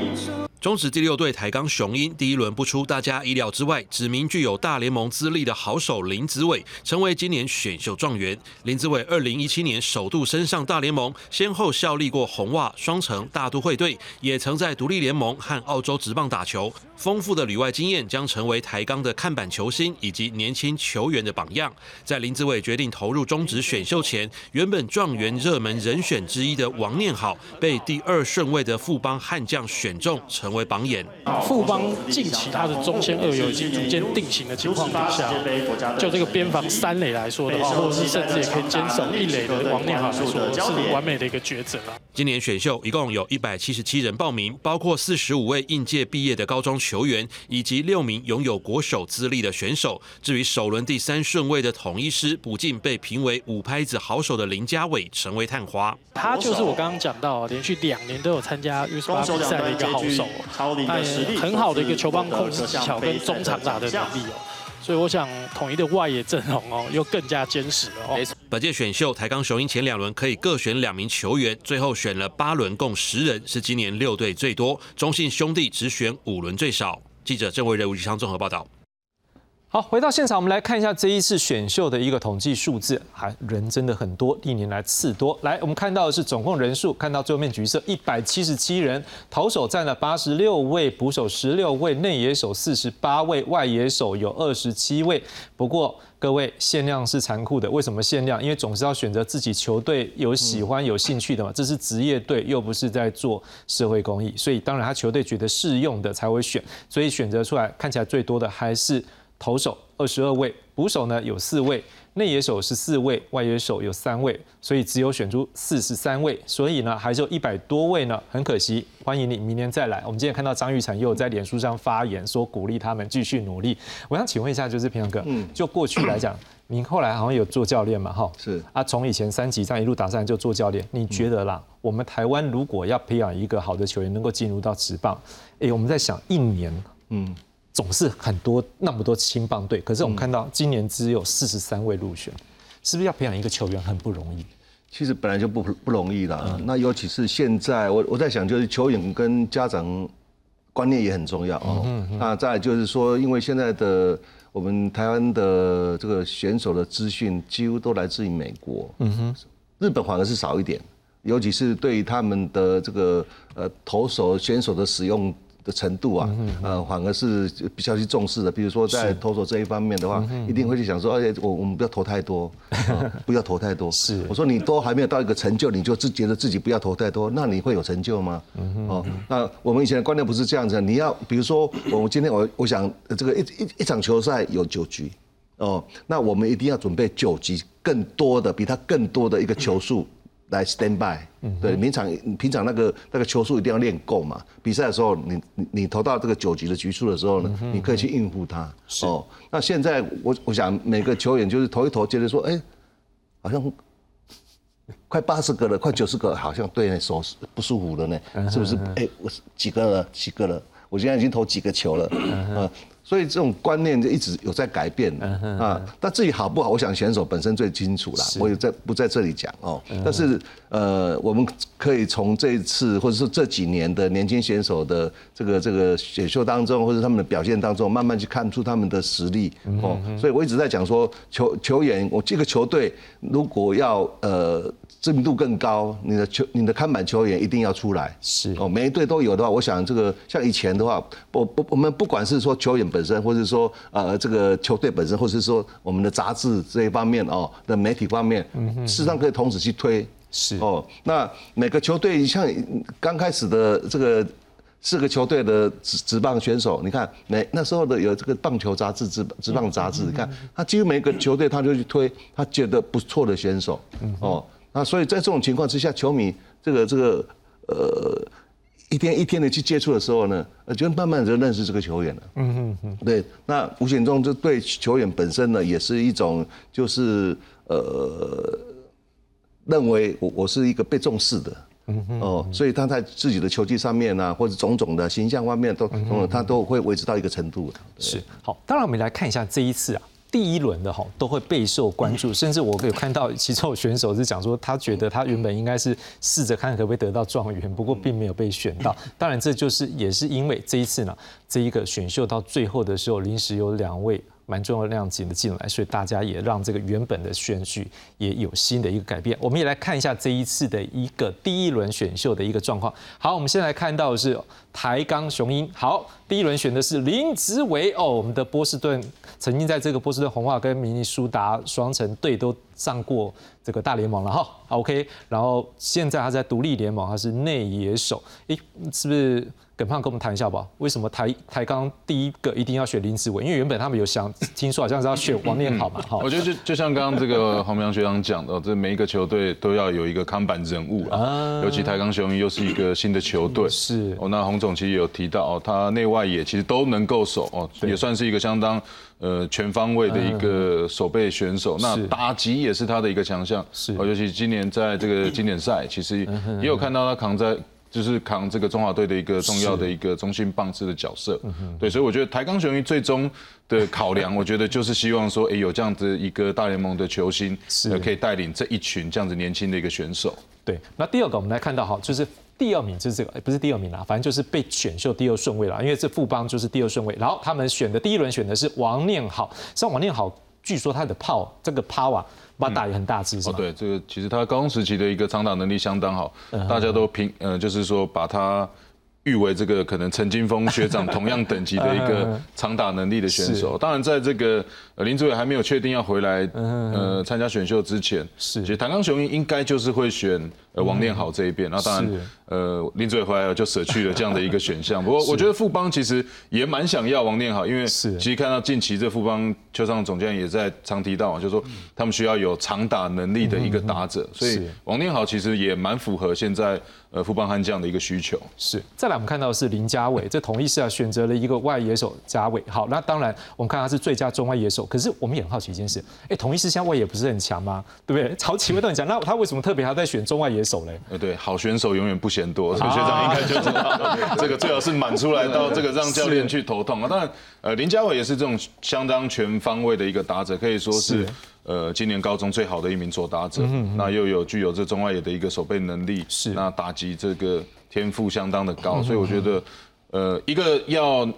中职第六队台钢雄鹰第一轮不出大家意料之外，指名具有大联盟资历的好手林子伟，成为今年选秀状元。林子伟二零一七年首度升上大联盟，先后效力过红袜、双城、大都会队，也曾在独立联盟和澳洲职棒打球。丰富的旅外经验将成为台钢的看板球星以及年轻球员的榜样。在林子伟决定投入中职选秀前，原本状元热门人选之一的王念好，被第二顺位的富邦悍将选中，成。为榜眼，富邦近期他的中线二游已经逐渐定型的情况底下，就这个边防三垒来说的话，或者是甚至也可以坚守一垒的王念好来说，是完美的一个抉择了。今年选秀一共有一百七十七人报名，包括四十五位应届毕业的高中球员，以及六名拥有国手资历的选手。至于首轮第三顺位的统一师补进被评为五拍子好手的林家伟，成为探花。他就是我刚刚讲到，连续两年都有参加 U 十八比赛的一个好手。他很好的一个球棒控制技巧跟中场打的能力哦，所以我想统一的外野阵容哦又更加坚实了哦。本届选秀台钢雄鹰前两轮可以各选两名球员，最后选了八轮共十人，是今年六队最多。中信兄弟只选五轮最少。记者郑维仁、吴吉昌综合报道。好，回到现场，我们来看一下这一次选秀的一个统计数字，还人真的很多，历年来次多。来，我们看到的是总共人数，看到最后面橘色，一百七十七人，投手占了八十六位，捕手十六位，内野手四十八位，外野手有二十七位。不过各位，限量是残酷的，为什么限量？因为总是要选择自己球队有喜欢、有兴趣的嘛。这是职业队，又不是在做社会公益，所以当然他球队觉得适用的才会选，所以选择出来看起来最多的还是。投手二十二位，捕手呢有四位，内野手是四位，外野手有三位，所以只有选出四十三位，所以呢还是有一百多位呢，很可惜，欢迎你明年再来。我们今天看到张玉成又在脸书上发言，说鼓励他们继续努力。我想请问一下，就是平阳哥，嗯，就过去来讲，您后来好像有做教练嘛，哈，是啊，从以前三级这样一路打上来就做教练，你觉得啦，我们台湾如果要培养一个好的球员，能够进入到职棒，哎，我们在想一年，嗯。总是很多那么多青棒队，可是我们看到今年只有四十三位入选，是不是要培养一个球员很不容易？其实本来就不不容易了。那尤其是现在，我我在想，就是球员跟家长观念也很重要哦。那再就是说，因为现在的我们台湾的这个选手的资讯几乎都来自于美国，嗯哼，日本反而是少一点，尤其是对他们的这个呃投手选手的使用。的程度啊，呃，反而是比较去重视的。比如说在投手这一方面的话，一定会去想说，而且我我们不要投太多，不要投太多。是，我说你都还没有到一个成就，你就自觉得自己不要投太多，那你会有成就吗？哦，那我们以前的观念不是这样子。你要比如说，我们今天我我想这个一一一场球赛有九局，哦，那我们一定要准备九局更多的，比他更多的一个球数。来 stand by，对，平常平常那个那个球速一定要练够嘛。比赛的时候，你你你投到这个九局的局数的时候呢，你可以去应付它。哦，那现在我我想每个球员就是投一投，觉得说，哎，好像快八十个了，快九十个，好像对手不舒服了呢，是不是？哎，我几个了？几个了？我现在已经投几个球了？啊，所以这种观念就一直有在改变啊。但至于好不好，我想选手本身最清楚了，我也在不在这里讲哦。但是呃，我们可以从这一次或者是这几年的年轻选手的这个这个选秀当中，或者他们的表现当中，慢慢去看出他们的实力哦。所以我一直在讲说，球球员，我这个球队如果要呃。知名度更高，你的球、你的看板球员一定要出来。是哦，每一队都有的话，我想这个像以前的话，我不，我们不管是说球员本身，或者说呃这个球队本身，或者是说我们的杂志这一方面哦的媒体方面，事实上可以同时去推。是哦，那每个球队像刚开始的这个四个球队的职职棒选手，你看每那时候的有这个棒球杂志、职职棒杂志，你看他几乎每个球队他就去推他觉得不错的选手。哦。那所以在这种情况之下，球迷这个这个呃一天一天的去接触的时候呢，呃就慢慢就认识这个球员了。嗯嗯嗯。对，那无形中这对球员本身呢，也是一种就是呃认为我我是一个被重视的。嗯嗯。哦，所以他在自己的球技上面呢，或者种种的形象方面都，嗯他都会维持到一个程度。是。好，当然我们来看一下这一次啊。第一轮的哈都会备受关注，甚至我有看到其中有选手是讲说，他觉得他原本应该是试着看可不可以得到状元，不过并没有被选到。当然，这就是也是因为这一次呢，这一个选秀到最后的时候，临时有两位。蛮重要量级的进来，所以大家也让这个原本的选序也有新的一个改变。我们也来看一下这一次的一个第一轮选秀的一个状况。好，我们现在看到的是台钢雄鹰。好，第一轮选的是林子伟哦，我们的波士顿曾经在这个波士顿红袜跟明尼苏达双城队都上过这个大联盟了哈。OK，然后现在他在独立联盟，他是内野手。诶，是不是？耿胖跟我们谈一下吧，为什么台台钢第一个一定要选林志伟？因为原本他们有想听说好像是要选王念好嘛。好，我觉得就就像刚刚这个黄明阳学长讲的，这每一个球队都要有一个看板人物啊。尤其台钢雄鹰又是一个新的球队，是哦。那洪总其实有提到哦，他内外野其实都能够守哦，也算是一个相当呃全方位的一个守备选手。那打击也是他的一个强项，是哦。尤其今年在这个经典赛，其实也有看到他扛在。就是扛这个中华队的一个重要的一个中心棒次的角色，对，所以我觉得台钢雄鹰最终的考量，我觉得就是希望说，哎，有这样子一个大联盟的球星，是可以带领这一群这样子年轻的一个选手。对，那第二个我们来看到哈，就是第二名就是这个，不是第二名啦，反正就是被选秀第二顺位了，因为这富邦就是第二顺位，然后他们选的第一轮选的是王念好，像王念好，据说他的炮这个 power。把打也很大只是吧？对，这个其实他高中时期的一个长打能力相当好，大家都评呃，就是说把他誉为这个可能陈金峰学长同样等级的一个 长打能力的选手。当然，在这个林志伟还没有确定要回来呃参加选秀之前，是，其实谭刚雄应该就是会选。呃，王念好这一边，那当然，呃，林志伟回来了就舍去了这样的一个选项。不过，我觉得富邦其实也蛮想要王念好，因为其实看到近期这富邦球场总监也在常提到，就是说他们需要有长打能力的一个打者，所以王念好其实也蛮符合现在呃富邦悍将的一个需求。是，再来我们看到的是林家伟，这同一是啊选择了一个外野手家伟。好，那当然我们看他是最佳中外野手，可是我们也很好奇一件事，哎，同一是现在外野不是很强吗？对不对？曹启威都很强，那他为什么特别还在选中外野？手嘞，呃，对，好选手永远不嫌多，所以学长应该就知道，这个最好是满出来到这个让教练去头痛。啊。当然，呃，林家伟也是这种相当全方位的一个打者，可以说是呃今年高中最好的一名左打者，那又有具有这中外野的一个守备能力，是。那打击这个天赋相当的高，所以我觉得，呃，一个要。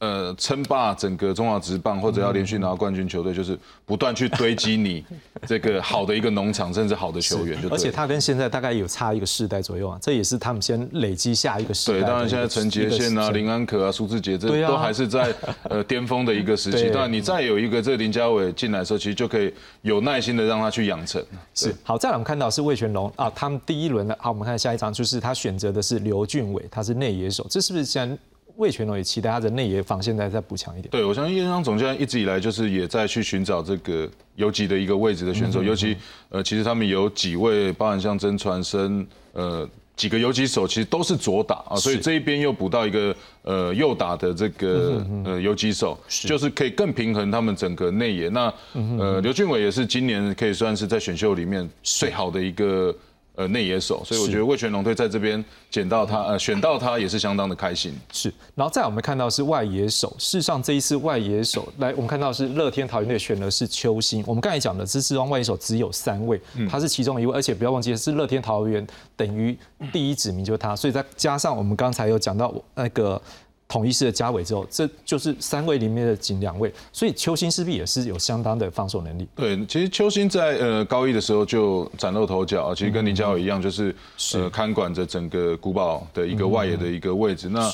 呃，称霸整个中华职棒，或者要连续拿冠军球队，就是不断去堆积你这个好的一个农场，甚至好的球员。就而且他跟现在大概有差一个世代左右啊，这也是他们先累积下一个世代。对，当然现在陈杰宪啊、林安可啊、苏志杰，这都还是在呃巅峰的一个时期。当然，你再有一个这林家伟进来的时候，其实就可以有耐心的让他去养成。是，好，再来我们看到是魏全龙啊，他们第一轮的，好，我们看下一张，就是他选择的是刘俊伟，他是内野手，这是不是现在？魏全龙也期待他的内野防现在再补强一点。对，我相信叶商总监一直以来就是也在去寻找这个游击的一个位置的选手，尤其呃，其实他们有几位，包含像曾传生，呃，几个游击手其实都是左打啊，所以这一边又补到一个呃右打的这个呃游击手，就是可以更平衡他们整个内野。那呃，刘俊伟也是今年可以算是在选秀里面最好的一个。呃内野手，所以我觉得魏全龙队在这边捡到他，呃选到他也是相当的开心。是，然后再我们看到是外野手，事实上这一次外野手来，我们看到是乐天桃园队选的是邱兴。我们刚才讲的这四双外野手只有三位，他是其中一位，而且不要忘记是乐天桃园等于第一指名就是他，所以再加上我们刚才有讲到那个。统一式的加尾之后，这就是三位里面的仅两位，所以邱兴势必也是有相当的防守能力。对，其实邱兴在呃高一的时候就崭露头角，其实跟林家伟一样，就是呃看管着整个古堡的一个外野的一个位置。那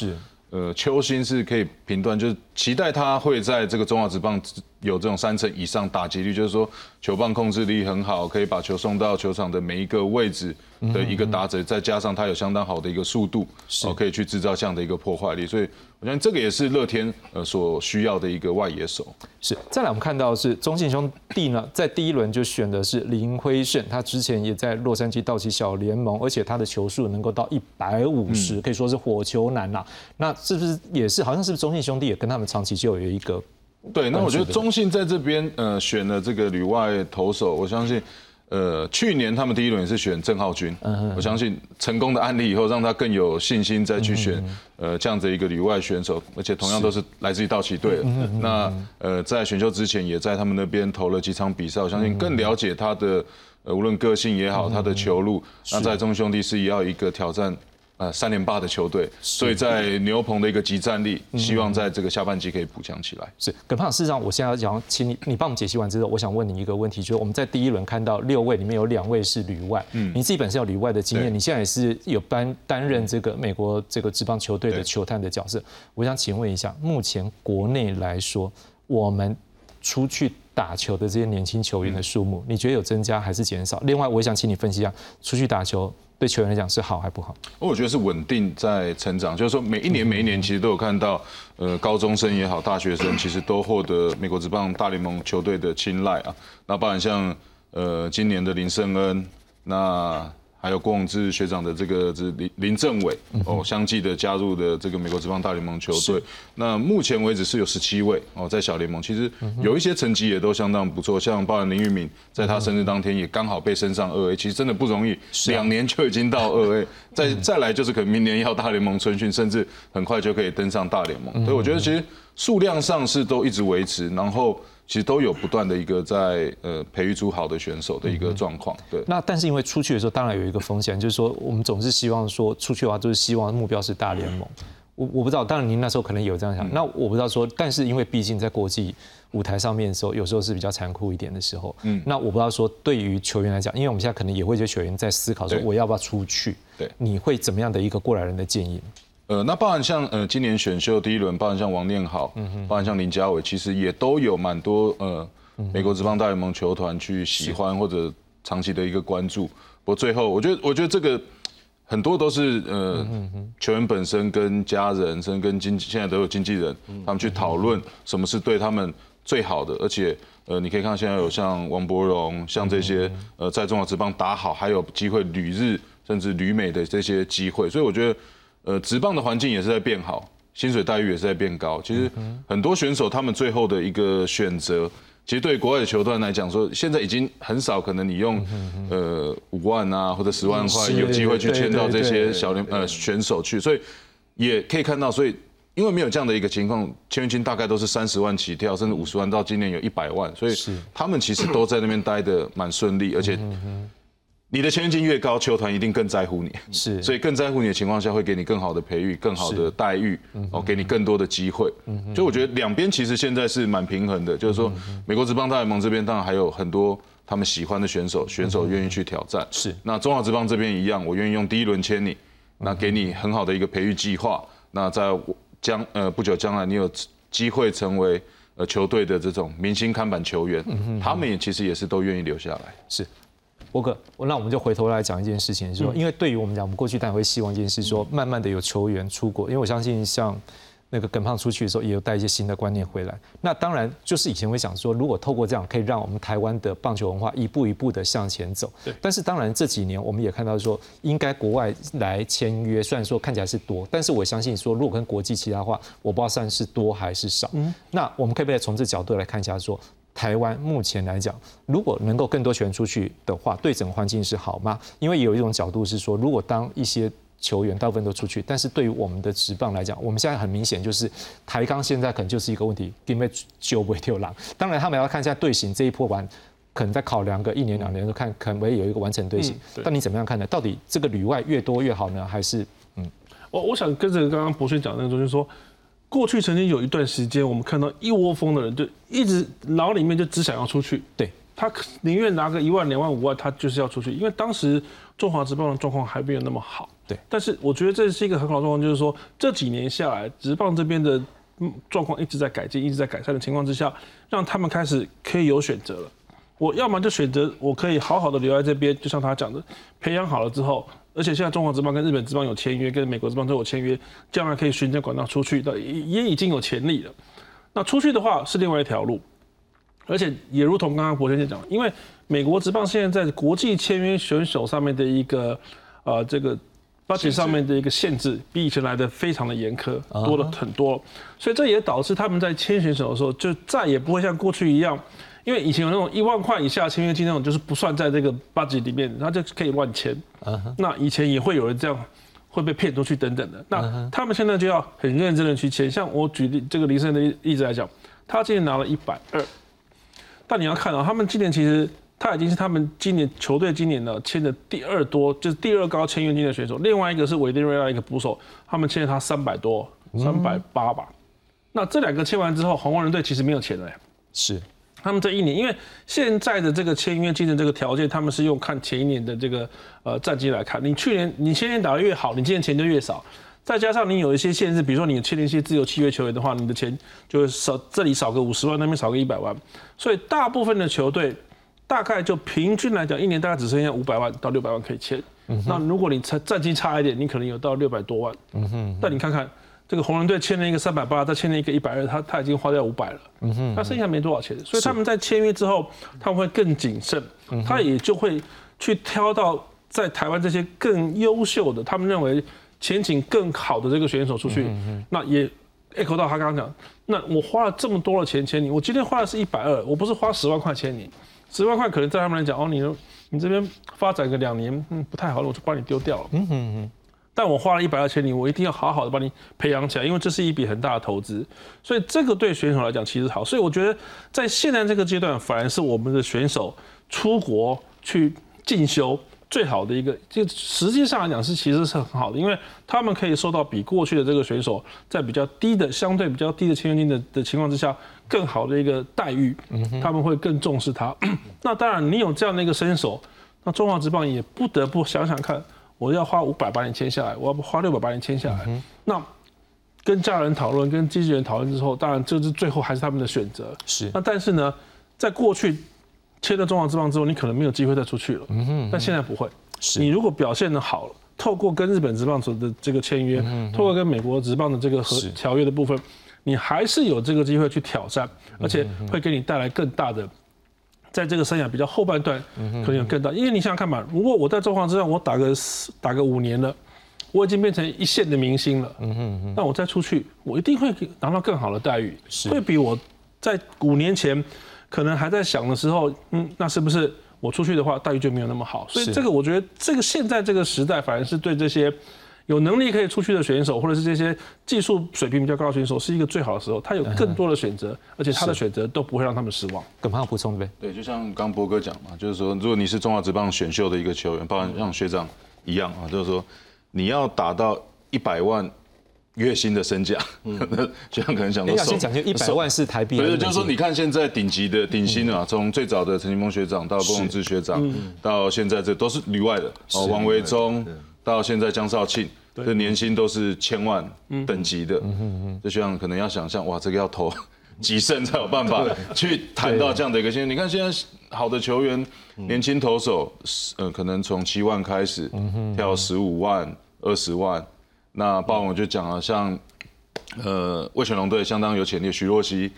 呃邱兴是可以评断，就是期待他会在这个中华职棒有这种三成以上打击率，就是说球棒控制力很好，可以把球送到球场的每一个位置。的一个打者，再加上他有相当好的一个速度，哦，可以去制造这样的一个破坏力，所以我相信这个也是乐天呃所需要的一个外野手。是，再来我们看到是中信兄弟呢，在第一轮就选的是林辉胜，他之前也在洛杉矶道奇小联盟，而且他的球数能够到一百五十，可以说是火球男呐。那是不是也是好像是中信兄弟也跟他们长期就有一个对？那我觉得中信在这边呃选了这个旅外投手，我相信。呃，去年他们第一轮也是选郑浩君，我相信成功的案例以后，让他更有信心再去选呃这样子一个里外选手，而且同样都是来自于道奇队。那呃在选秀之前也在他们那边投了几场比赛，我相信更了解他的呃无论个性也好，他的球路。那在中兄弟是要一个挑战。呃，三连霸的球队，所以在牛棚的一个集战力，希望在这个下半季可以补强起来。是，耿胖，事实上，我现在想请你，你帮我们解析完之后，我想问你一个问题，就是我们在第一轮看到六位里面有两位是旅外，嗯，你自己本身有旅外的经验，你现在也是有担担任这个美国这个职棒球队的球探的角色，我想请问一下，目前国内来说，我们出去打球的这些年轻球员的数目，你觉得有增加还是减少？另外，我想请你分析一下，出去打球。对球员来讲是好还不好？我觉得是稳定在成长，就是说每一年每一年其实都有看到，呃，高中生也好，大学生其实都获得美国职棒大联盟球队的青睐啊。那包含像呃今年的林胜恩，那。还有郭永志学长的这个是林林政伟哦，相继的加入的这个美国职棒大联盟球队。那目前为止是有十七位哦，在小联盟。其实有一些成绩也都相当不错，像包含林玉敏，在他生日当天也刚好被升上二 A，其实真的不容易，两年就已经到二 A，再再来就是可能明年要大联盟春训，甚至很快就可以登上大联盟。所以我觉得其实数量上是都一直维持，然后。其实都有不断的一个在呃培育出好的选手的一个状况，对。那但是因为出去的时候，当然有一个风险，就是说我们总是希望说出去的话，就是希望目标是大联盟。我我不知道，当然您那时候可能有这样想。那我不知道说，但是因为毕竟在国际舞台上面的时候，有时候是比较残酷一点的时候。嗯。那我不知道说，对于球员来讲，因为我们现在可能也会有球员在思考说，我要不要出去？对。你会怎么样的一个过来人的建议？呃，那包含像呃今年选秀第一轮，包含像王念好，嗯包含像林家伟，其实也都有蛮多呃。美国职棒大联盟球团去喜欢或者长期的一个关注，不过最后我觉得，我觉得这个很多都是呃球员本身跟家人，甚至跟经现在都有经纪人，他们去讨论什么是对他们最好的，而且呃你可以看到现在有像王柏荣，像这些呃在中华职棒打好，还有机会旅日甚至旅美的这些机会，所以我觉得呃职棒的环境也是在变好，薪水待遇也是在变高，其实很多选手他们最后的一个选择。其实对国外的球队来讲，说现在已经很少可能你用呃五万啊或者十万块有机会去签到这些小联呃选手去，所以也可以看到，所以因为没有这样的一个情况，签约金大概都是三十万起跳，甚至五十万到今年有一百万，所以他们其实都在那边待的蛮顺利，而且。你的签约金越高，球团一定更在乎你，是，所以更在乎你的情况下，会给你更好的培育、更好的待遇，哦，给你更多的机会。所以我觉得两边其实现在是蛮平衡的，就是说，美国职棒大联盟这边当然还有很多他们喜欢的选手，选手愿意去挑战。是，那中华职棒这边一样，我愿意用第一轮签你，那给你很好的一个培育计划。那在将呃不久将来，你有机会成为呃球队的这种明星看板球员，他们也其实也是都愿意留下来。是。波哥，那我们就回头来讲一件事情，说，因为对于我们讲，我们过去当然会希望一件事，说慢慢的有球员出国，因为我相信像那个耿胖出去的时候，也有带一些新的观念回来。那当然就是以前会想说，如果透过这样，可以让我们台湾的棒球文化一步一步的向前走。对。但是当然这几年我们也看到说，应该国外来签约，虽然说看起来是多，但是我相信说，如果跟国际其他话，我不知道算是多还是少。嗯。那我们可不可以从这角度来看一下说？台湾目前来讲，如果能够更多球员出去的话，对整个环境是好吗？因为有一种角度是说，如果当一些球员大部分都出去，但是对于我们的职棒来讲，我们现在很明显就是台钢现在可能就是一个问题，因为救不丢狼。当然他们要看一下队形这一波完，可能再考量个一年两年，看可能会有一个完成队形。但你怎么样看呢？到底这个旅外越多越好呢，还是嗯？我我想跟着刚刚博轩讲那个东西说。过去曾经有一段时间，我们看到一窝蜂的人，就一直脑里面就只想要出去。对他宁愿拿个一万、两万、五万，他就是要出去，因为当时中华职棒的状况还没有那么好。对，但是我觉得这是一个很好的状况，就是说这几年下来，职棒这边的状况一直在改进、一直在改善的情况之下，让他们开始可以有选择了。我要么就选择我可以好好的留在这边，就像他讲的，培养好了之后。而且现在中华职棒跟日本职棒有签约，跟美国职棒都有签约，将来可以循着管道出去的，也已经有潜力了。那出去的话是另外一条路，而且也如同刚刚博先生讲，因为美国职棒现在在国际签约选手上面的一个呃这个发起上面的一个限制，比以前来的非常的严苛，多了很多，所以这也导致他们在签选手的时候，就再也不会像过去一样。因为以前有那种一万块以下签约金那种，就是不算在这个 budget 里面，他就可以乱签。那以前也会有人这样会被骗出去等等的。那他们现在就要很认真的去签。像我举例这个林森的例子来讲，他今年拿了一百二，但你要看到他们今年其实他已经是他们今年球队今年呢签的第二多，就是第二高签约金的选手。另外一个是委内瑞拉一个捕手，他们签了他三百多，三百八吧。那这两个签完之后，红黄人队其实没有钱了。是。他们这一年，因为现在的这个签约金的这个条件，他们是用看前一年的这个呃战绩来看。你去年你前年打得越好，你今年钱就越少。再加上你有一些限制，比如说你签了一些自由契约球员的话，你的钱就会少，这里少个五十万，那边少个一百万。所以大部分的球队大概就平均来讲，一年大概只剩下五百万到六百万可以签。那如果你战战绩差一点，你可能有到六百多万。嗯哼。但你看看。这个红人队签了一个三百八，再签了一个一百二，他他已经花掉五百了，嗯哼，他剩下没多少钱，所以他们在签约之后，他们会更谨慎，他也就会去挑到在台湾这些更优秀的，他们认为前景更好的这个选手出去，那也 echo 到他刚刚讲，那我花了这么多的钱签你，我今天花的是一百二，我不是花十万块签你，十万块可能在他们来讲，哦，你你这边发展个两年，嗯，不太好了，我就把你丢掉了，嗯哼哼。但我花了一百二千零，我一定要好好的把你培养起来，因为这是一笔很大的投资，所以这个对选手来讲其实好。所以我觉得在现在这个阶段，反而是我们的选手出国去进修最好的一个。就实际上来讲是其实是很好的，因为他们可以受到比过去的这个选手在比较低的相对比较低的签约金的的情况之下更好的一个待遇，他们会更重视他。那当然，你有这样的一个身手，那中华职棒也不得不想想看。我要花五百把你签下来，我要花六百把你签下来。那跟家人讨论，跟经纪人讨论之后，当然这是最后还是他们的选择。是。那但是呢，在过去签了中华之棒之后，你可能没有机会再出去了。嗯哼。但现在不会。是。你如果表现的好了，透过跟日本职棒组的这个签约，透过跟美国职棒的这个和条约的部分，你还是有这个机会去挑战，而且会给你带来更大的。在这个生涯比较后半段，可能有更大，因为你想想看嘛，如果我在中华之上，我打个打个五年了，我已经变成一线的明星了，那我再出去，我一定会拿到更好的待遇，会比我在五年前可能还在想的时候，嗯，那是不是我出去的话，待遇就没有那么好？所以这个我觉得，这个现在这个时代，反而是对这些。有能力可以出去的选手，或者是这些技术水平比较高的选手，是一个最好的时候。他有更多的选择，而且他的选择都不会让他们失望。更怕补充呗？对，就像刚波哥讲嘛，就是说，如果你是中华职棒选秀的一个球员，包括像学长一样啊，就是说你要达到一百万月薪的身价，学长可能想说，先讲就一百万是台币。不是，就是说，你看现在顶级的顶薪啊，从最早的陈金峰学长到郭永志学长，到现在这都是旅外的哦，王维忠。到现在，江少庆的年薪都是千万等级的，就像可能要想象，哇，这个要投 几胜才有办法去谈到这样的一个现你看现在好的球员，年轻投手，呃，可能从七万开始跳十五万、二十万。那霸王就讲了，像呃，魏全龙队相当有潜力，徐若曦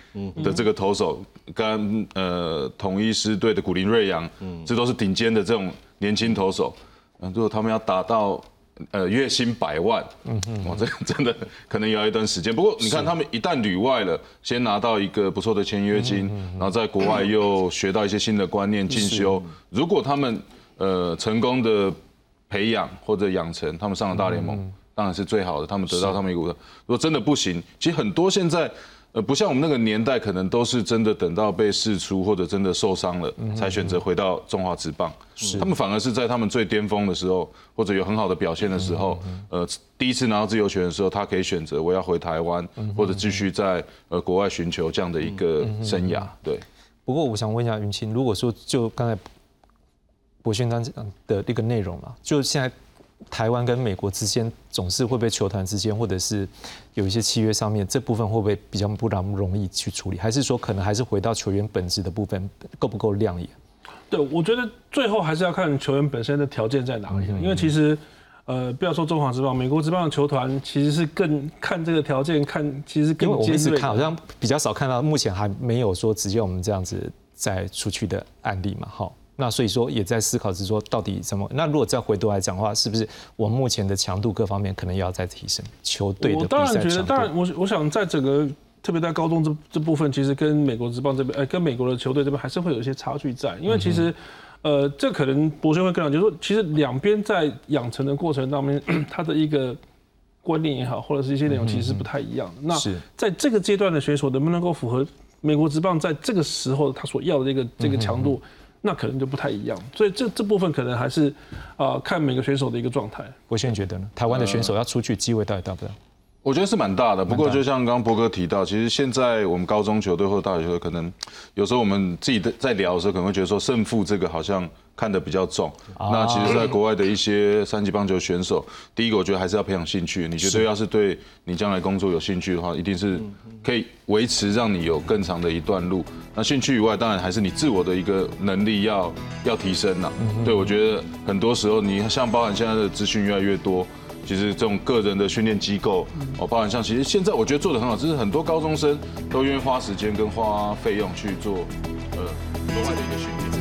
的这个投手，跟呃统一师队的古林瑞阳，这都是顶尖的这种年轻投手。嗯，如果他们要达到呃月薪百万，嗯嗯，哇，这 真的可能要一段时间。不过你看他们一旦旅外了，先拿到一个不错的签约金，然后在国外又学到一些新的观念进修，如果他们呃成功的培养或者养成，他们上了大联盟。当然是最好的，他们得到他们一股的。如果真的不行，其实很多现在，呃，不像我们那个年代，可能都是真的等到被释出或者真的受伤了，才选择回到中华职棒。是，他们反而是在他们最巅峰的时候，或者有很好的表现的时候，呃，第一次拿到自由权的时候，他可以选择我要回台湾，或者继续在呃国外寻求这样的一个生涯。对。不过我想问一下云清，如果说就刚才博勋章讲的那个内容啊，就现在。台湾跟美国之间总是会被球团之间，或者是有一些契约上面，这部分会不会比较不那么容易去处理？还是说可能还是回到球员本质的部分够不够亮眼？对，我觉得最后还是要看球员本身的条件在哪里。因为其实，呃，不要说中华之棒，美国之棒的球团其实是更看这个条件，看其实更。因为我们是看好像比较少看到，目前还没有说直接我们这样子再出去的案例嘛，哈。那所以说也在思考是说到底怎么？那如果再回头来讲的话，是不是我目前的强度各方面可能要再提升？球队的我当然觉得，当然我我想在整个特别在高中这这部分，其实跟美国职棒这边，呃，跟美国的球队这边还是会有一些差距在。因为其实，呃，这可能博轩会更了解，说其实两边在养成的过程当中，他的一个观念也好，或者是一些内容其实是不太一样。那在这个阶段的选手能不能够符合美国职棒在这个时候他所要的这个这个强度？那可能就不太一样，所以这这部分可能还是，啊，看每个选手的一个状态。我现在觉得呢，台湾的选手要出去机会到底大不大？我觉得是蛮大的。不过就像刚刚波哥提到，其实现在我们高中球队或者大学球队，可能有时候我们自己在在聊的时候，可能会觉得说胜负这个好像。看得比较重，那其实，在国外的一些三级棒球选手，第一个我觉得还是要培养兴趣。你觉得要是对你将来工作有兴趣的话，一定是可以维持让你有更长的一段路。那兴趣以外，当然还是你自我的一个能力要要提升了。对我觉得很多时候，你像包含现在的资讯越来越多，其实这种个人的训练机构，哦，包含像其实现在我觉得做的很好，就是很多高中生都愿意花时间跟花费用去做呃额外的一个训练。